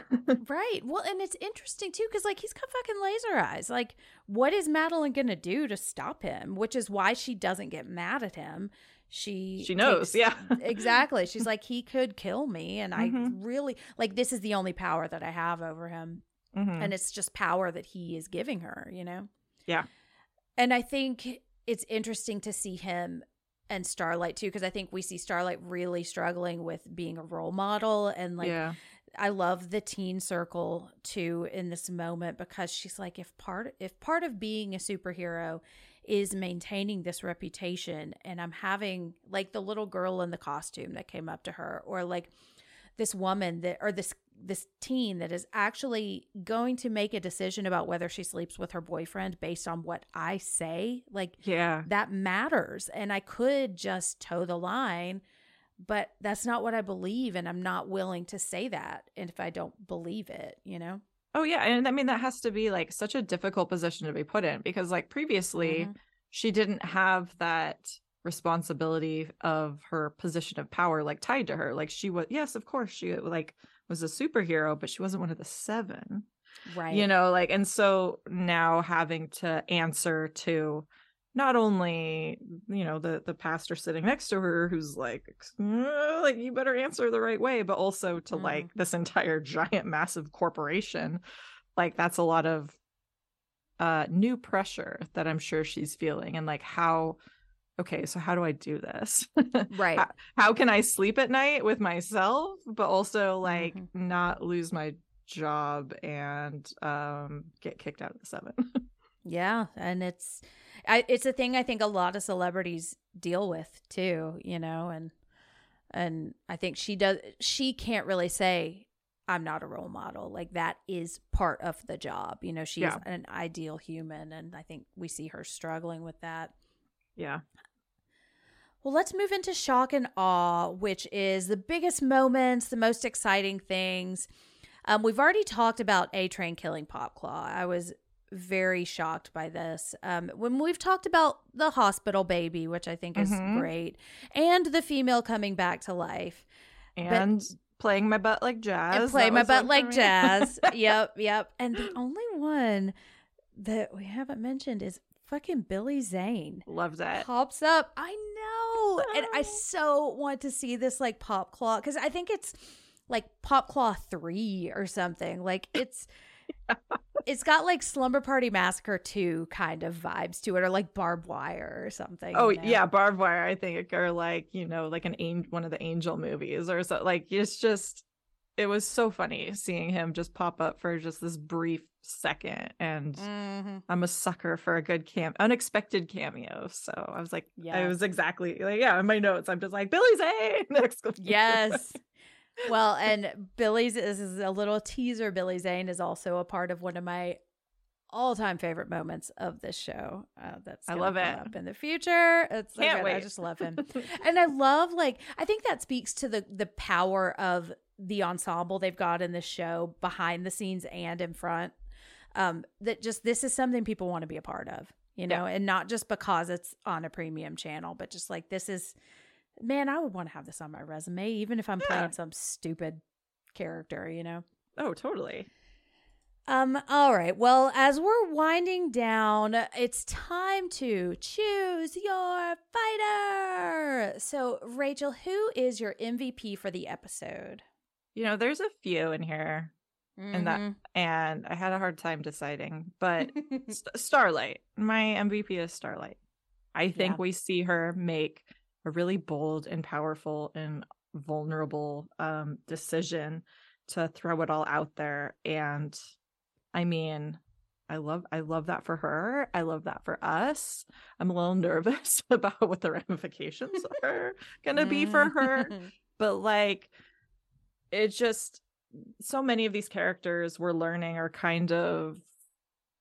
Right. Well, and it's interesting too because like he's got fucking laser eyes. Like, what is Madelyn gonna do to stop him? Which is why she doesn't get mad at him. She She knows, takes- yeah. exactly. She's like, he could kill me, and I Mhm. really like this is the only power that I have over him, Mhm. and it's just power that he is giving her. You know. Yeah. And I think it's interesting to see him and Starlight too, because I think we see Starlight really struggling with being a role model and like yeah, I love the teen circle too in this moment because she's like if part if part of being a superhero is maintaining this reputation and I'm having like the little girl in the costume that came up to her or like this woman that or this this teen that is actually going to make a decision about whether she sleeps with her boyfriend based on what I say. Like Yeah. that matters. And I could just toe the line, but that's not what I believe. And I'm not willing to say that. And if I don't believe it, you know? Oh yeah, and I mean that has to be like such a difficult position to be put in because like previously Mhm. she didn't have that responsibility of her position of power like tied to her. Like she was yes, of course she like was a superhero, but she wasn't one of the seven. Right. You know, like and so now having to answer to not only you know the the pastor sitting next to her who's like "Uh, like you better answer the right way but also to Mhm. like this entire giant massive corporation like that's a lot of uh new pressure that i'm sure she's feeling and like how okay so how do i do this Right. how, how can i sleep at night with myself but also like Mhm. not lose my job and um get kicked out of the seven Yeah, and it's I, it's a thing I think a lot of celebrities deal with too, you know, and and I think she does she can't really say I'm not a role model. Like that is part of the job. You know, she's Yeah. an ideal human and I think we see her struggling with that. Yeah Well, let's move into shock and awe, which is the biggest moments, the most exciting things. Um, we've already talked about A Train killing Popclaw. I was very shocked by this. Um, when we've talked about the hospital baby, which I think is Mhm. great, and the female coming back to life, and playing my butt like jazz and play my butt like jazz. yep, yep. And the only one that we haven't mentioned is fucking Billy Zane. love that pops up. I know. And I Oh. so want to see this like Popclaw because I think it's like Popclaw three or something. Like it's it's got like Slumber Party Massacre 2 kind of vibes to it, or like barbed wire or something. Oh you know? yeah, barbed wire. I think, or like you know, like an angel, one of the angel movies, or so. Like it's just, it was so funny seeing him just pop up for just this brief second, and Mhm. I'm a sucker for a good cam, unexpected cameo. So I was like, Yeah. it was exactly like, yeah, in my notes, I'm just like Billy Zane. Yes. well, and Billy's this is a little teaser. Billy Zane is also a part of one of my all-time favorite moments of this show. Uh, that's I love it. up in the future. It's Can't good. I just love him, and I love like I think that speaks to the the power of the ensemble they've got in this show behind the scenes and in front. Um, that just this is something people want to be a part of, you know, and not just because it's on a premium channel, but just like this is, man, I would want to have this on my resume, even if I'm Yeah. playing some stupid character, you know. oh, totally. Um, all right. Well, as we're winding down, it's time to choose your fighter. So, Rachel, who is your MVP for the episode? You know, there's a few in here, And that- Mhm. and I had a hard time deciding, but St- Starlight. My MVP is Starlight. I think Yeah. we see her make a really bold and powerful and vulnerable um decision to throw it all out there and I mean I love I love that for her. I love that for us. I'm a little nervous about what the ramifications are going to be for her but like it just so many of these characters we're learning are kind of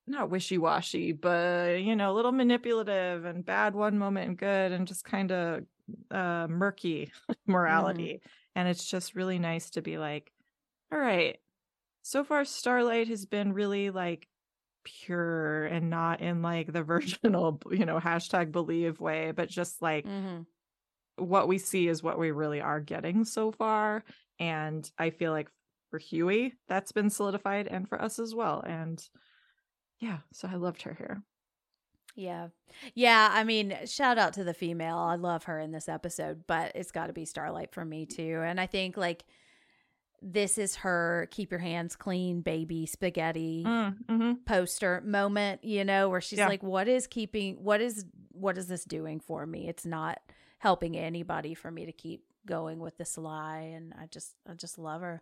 not wishy-washy but you know a little manipulative and bad one moment and good and just kind of uh murky morality and it's just really nice to be like all right so far starlight has been really like pure and not in like the virginal you know hashtag believe way but just like Mhm. what we see is what we really are getting so far. And I feel like for Hughie, that's been solidified and for us as well. And yeah, so I loved her here. Yeah. Yeah. I mean, shout out to the female. I love her in this episode, but it's got to be Starlight for me too. And I think like this is her keep your hands clean, baby spaghetti Mm-hmm. poster moment, you know, where she's Yeah. like, what is keeping, what is, what is this doing for me? It's not helping anybody for me to keep going with this lie. And I just, I just love her.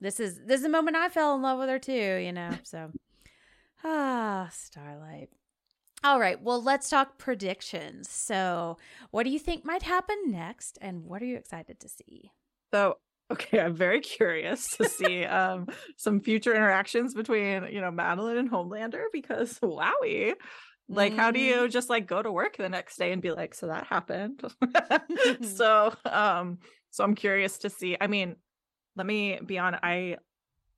This is, this is the moment I fell in love with her too, you know, so. Ah, Starlight. All right. Well, let's talk predictions. So, what do you think might happen next? And what are you excited to see? So okay, I'm very curious to see um some future interactions between, you know, Madelyn and Homelander because wowie. Like, how do Mm-hmm. you just like go to work the next day and be like, so that happened? so um, so I'm curious to see. I mean, let me be on. I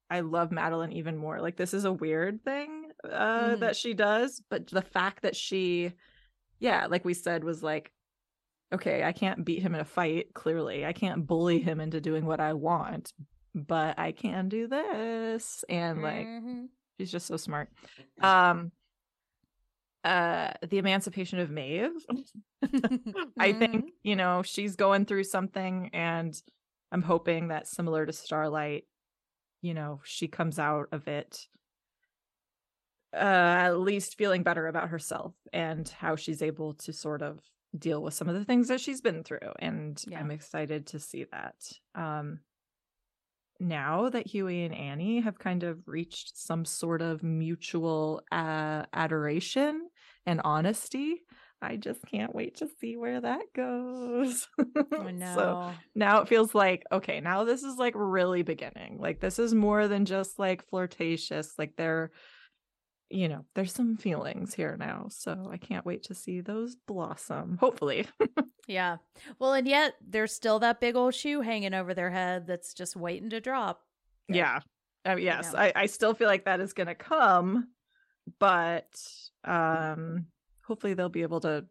I love Madelyn even more. Like, this is a weird thing uh Mhm. that she does, but the fact that she, yeah, like we said, was like, okay, I can't beat him in a fight, clearly. I can't bully him into doing what I want, but I can do this. And like Mhm. she's just so smart. Um uh the emancipation of Maeve. I think, you know, she's going through something and I'm hoping that similar to Starlight, you know, she comes out of it uh at least feeling better about herself and how she's able to sort of deal with some of the things that she's been through and Yeah. I'm excited to see that. Um now that Hughie and Annie have kind of reached some sort of mutual uh, adoration and honesty, I just can't wait to see where that goes. I know. So now it feels like, okay, now this is like really beginning. Like this is more than just like flirtatious. Like there, you know, there's some feelings here now. So I can't wait to see those blossom. Hopefully. yeah. Well, and yet there's still that big old shoe hanging over their head that's just waiting to drop. So, Yeah. Uh, yes. I, I still feel like that is going to come, but um hopefully they'll be able to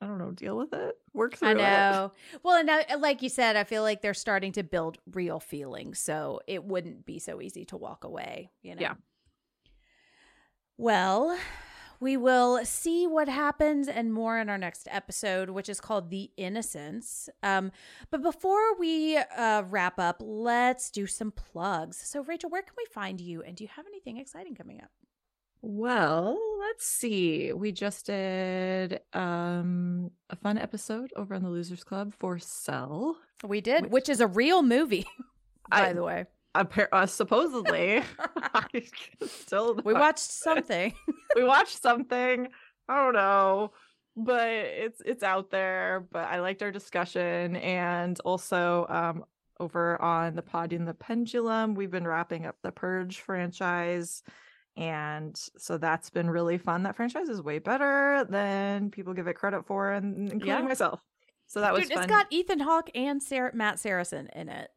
I don't know, deal with it, work through I it. know. Well, and I, like you said, I feel like they're starting to build real feelings, so it wouldn't be so easy to walk away. You know. Yeah. Well, we will see what happens and more in our next episode, which is called The Innocents. Um, but before we uh, wrap up, let's do some plugs. So, Rachel, where can we find you? And do you have anything exciting coming up? Well, let's see. We just did um a fun episode over on the Losers Club for Cell. We did, Which- which is a real movie, by I- the way. Appar- uh, supposedly, still We watched something. we watched something. I don't know, but it's it's out there. But I liked our discussion, and also um over on the Pod and the Pendulum, we've been wrapping up the Purge franchise. And so that's been really fun. That franchise is way better than people give it credit for, and including Yeah. myself. So that was fun. it's got Ethan Hawke and Sarah, Matt Saracen in it.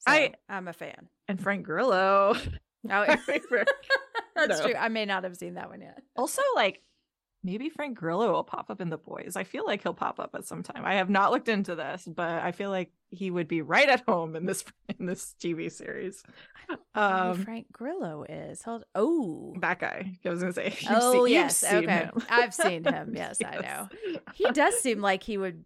So I- I'm a fan. and Frank Grillo. Oh, that's No. true. I may not have seen that one yet. Also, like maybe Frank Grillo will pop up in the boys. I feel like he'll pop up at some time. I have not looked into this, but I feel like he would be right at home in this in this TV series. Um, Frank Grillo is. Hold. Oh. that guy. I was gonna say. Oh seen- yes. Okay. I've seen him. Yes, I know. He does seem like he would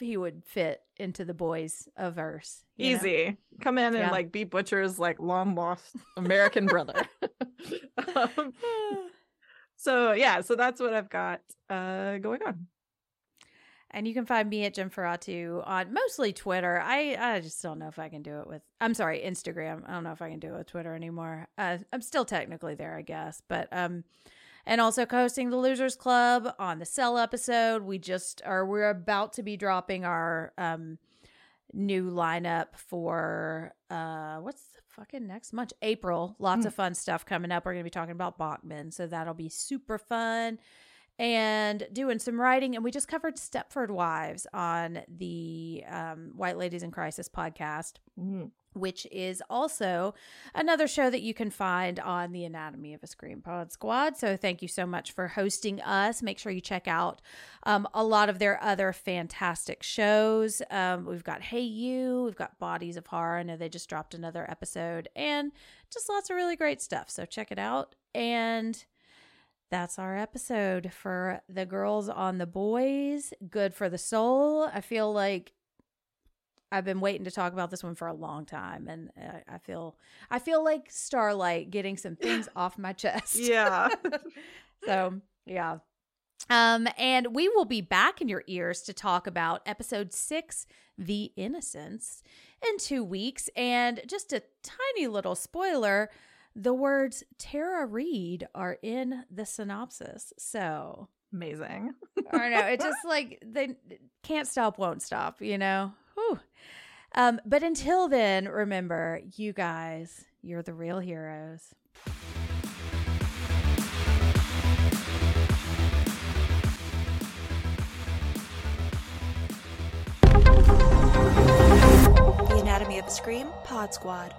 he would fit into the boys averse. you know? Easy. Come in and Yeah. like be Butcher's like long lost American brother. um, so yeah, so that's what I've got uh going on. And you can find me at Jennferatu on mostly Twitter. I, I just don't know if I can do it with, I'm sorry, Instagram. I don't know if I can do it with Twitter anymore. Uh, I'm still technically there, I guess. But, um, and also co-hosting the Losers Club on the Cell episode. We just are, we're about to be dropping our, um, new lineup for, uh, what's fucking next month? April. Lots Hmm. of fun stuff coming up. We're going to be talking about Bachman. So that'll be super fun and doing some writing. And we just covered Stepford Wives on the um, White Ladies in Crisis podcast, Mm. Which is also another show that you can find on the Anatomy of a Scream Pod Squad. So thank you so much for hosting us. Make sure you check out um, a lot of their other fantastic shows. Um, we've got Hey You, we've got Bodies of Horror. I know they just dropped another episode, and just lots of really great stuff. So check it out. And that's our episode for the girls on the boys. Good for the soul. I feel like I've been waiting to talk about this one for a long time, and I, I feel I feel like Starlight getting some things off my chest. Yeah. so yeah. Um, and we will be back in your ears to talk about episode six, The Innocents, in two weeks. And just a tiny little spoiler the words Tara Reid are in the synopsis. So Amazing. I don't know. It just like they can't stop, won't stop, you know? Whew. Um, but until then, remember, you guys, you're the real heroes. The Anatomy of a Scream Pod Squad.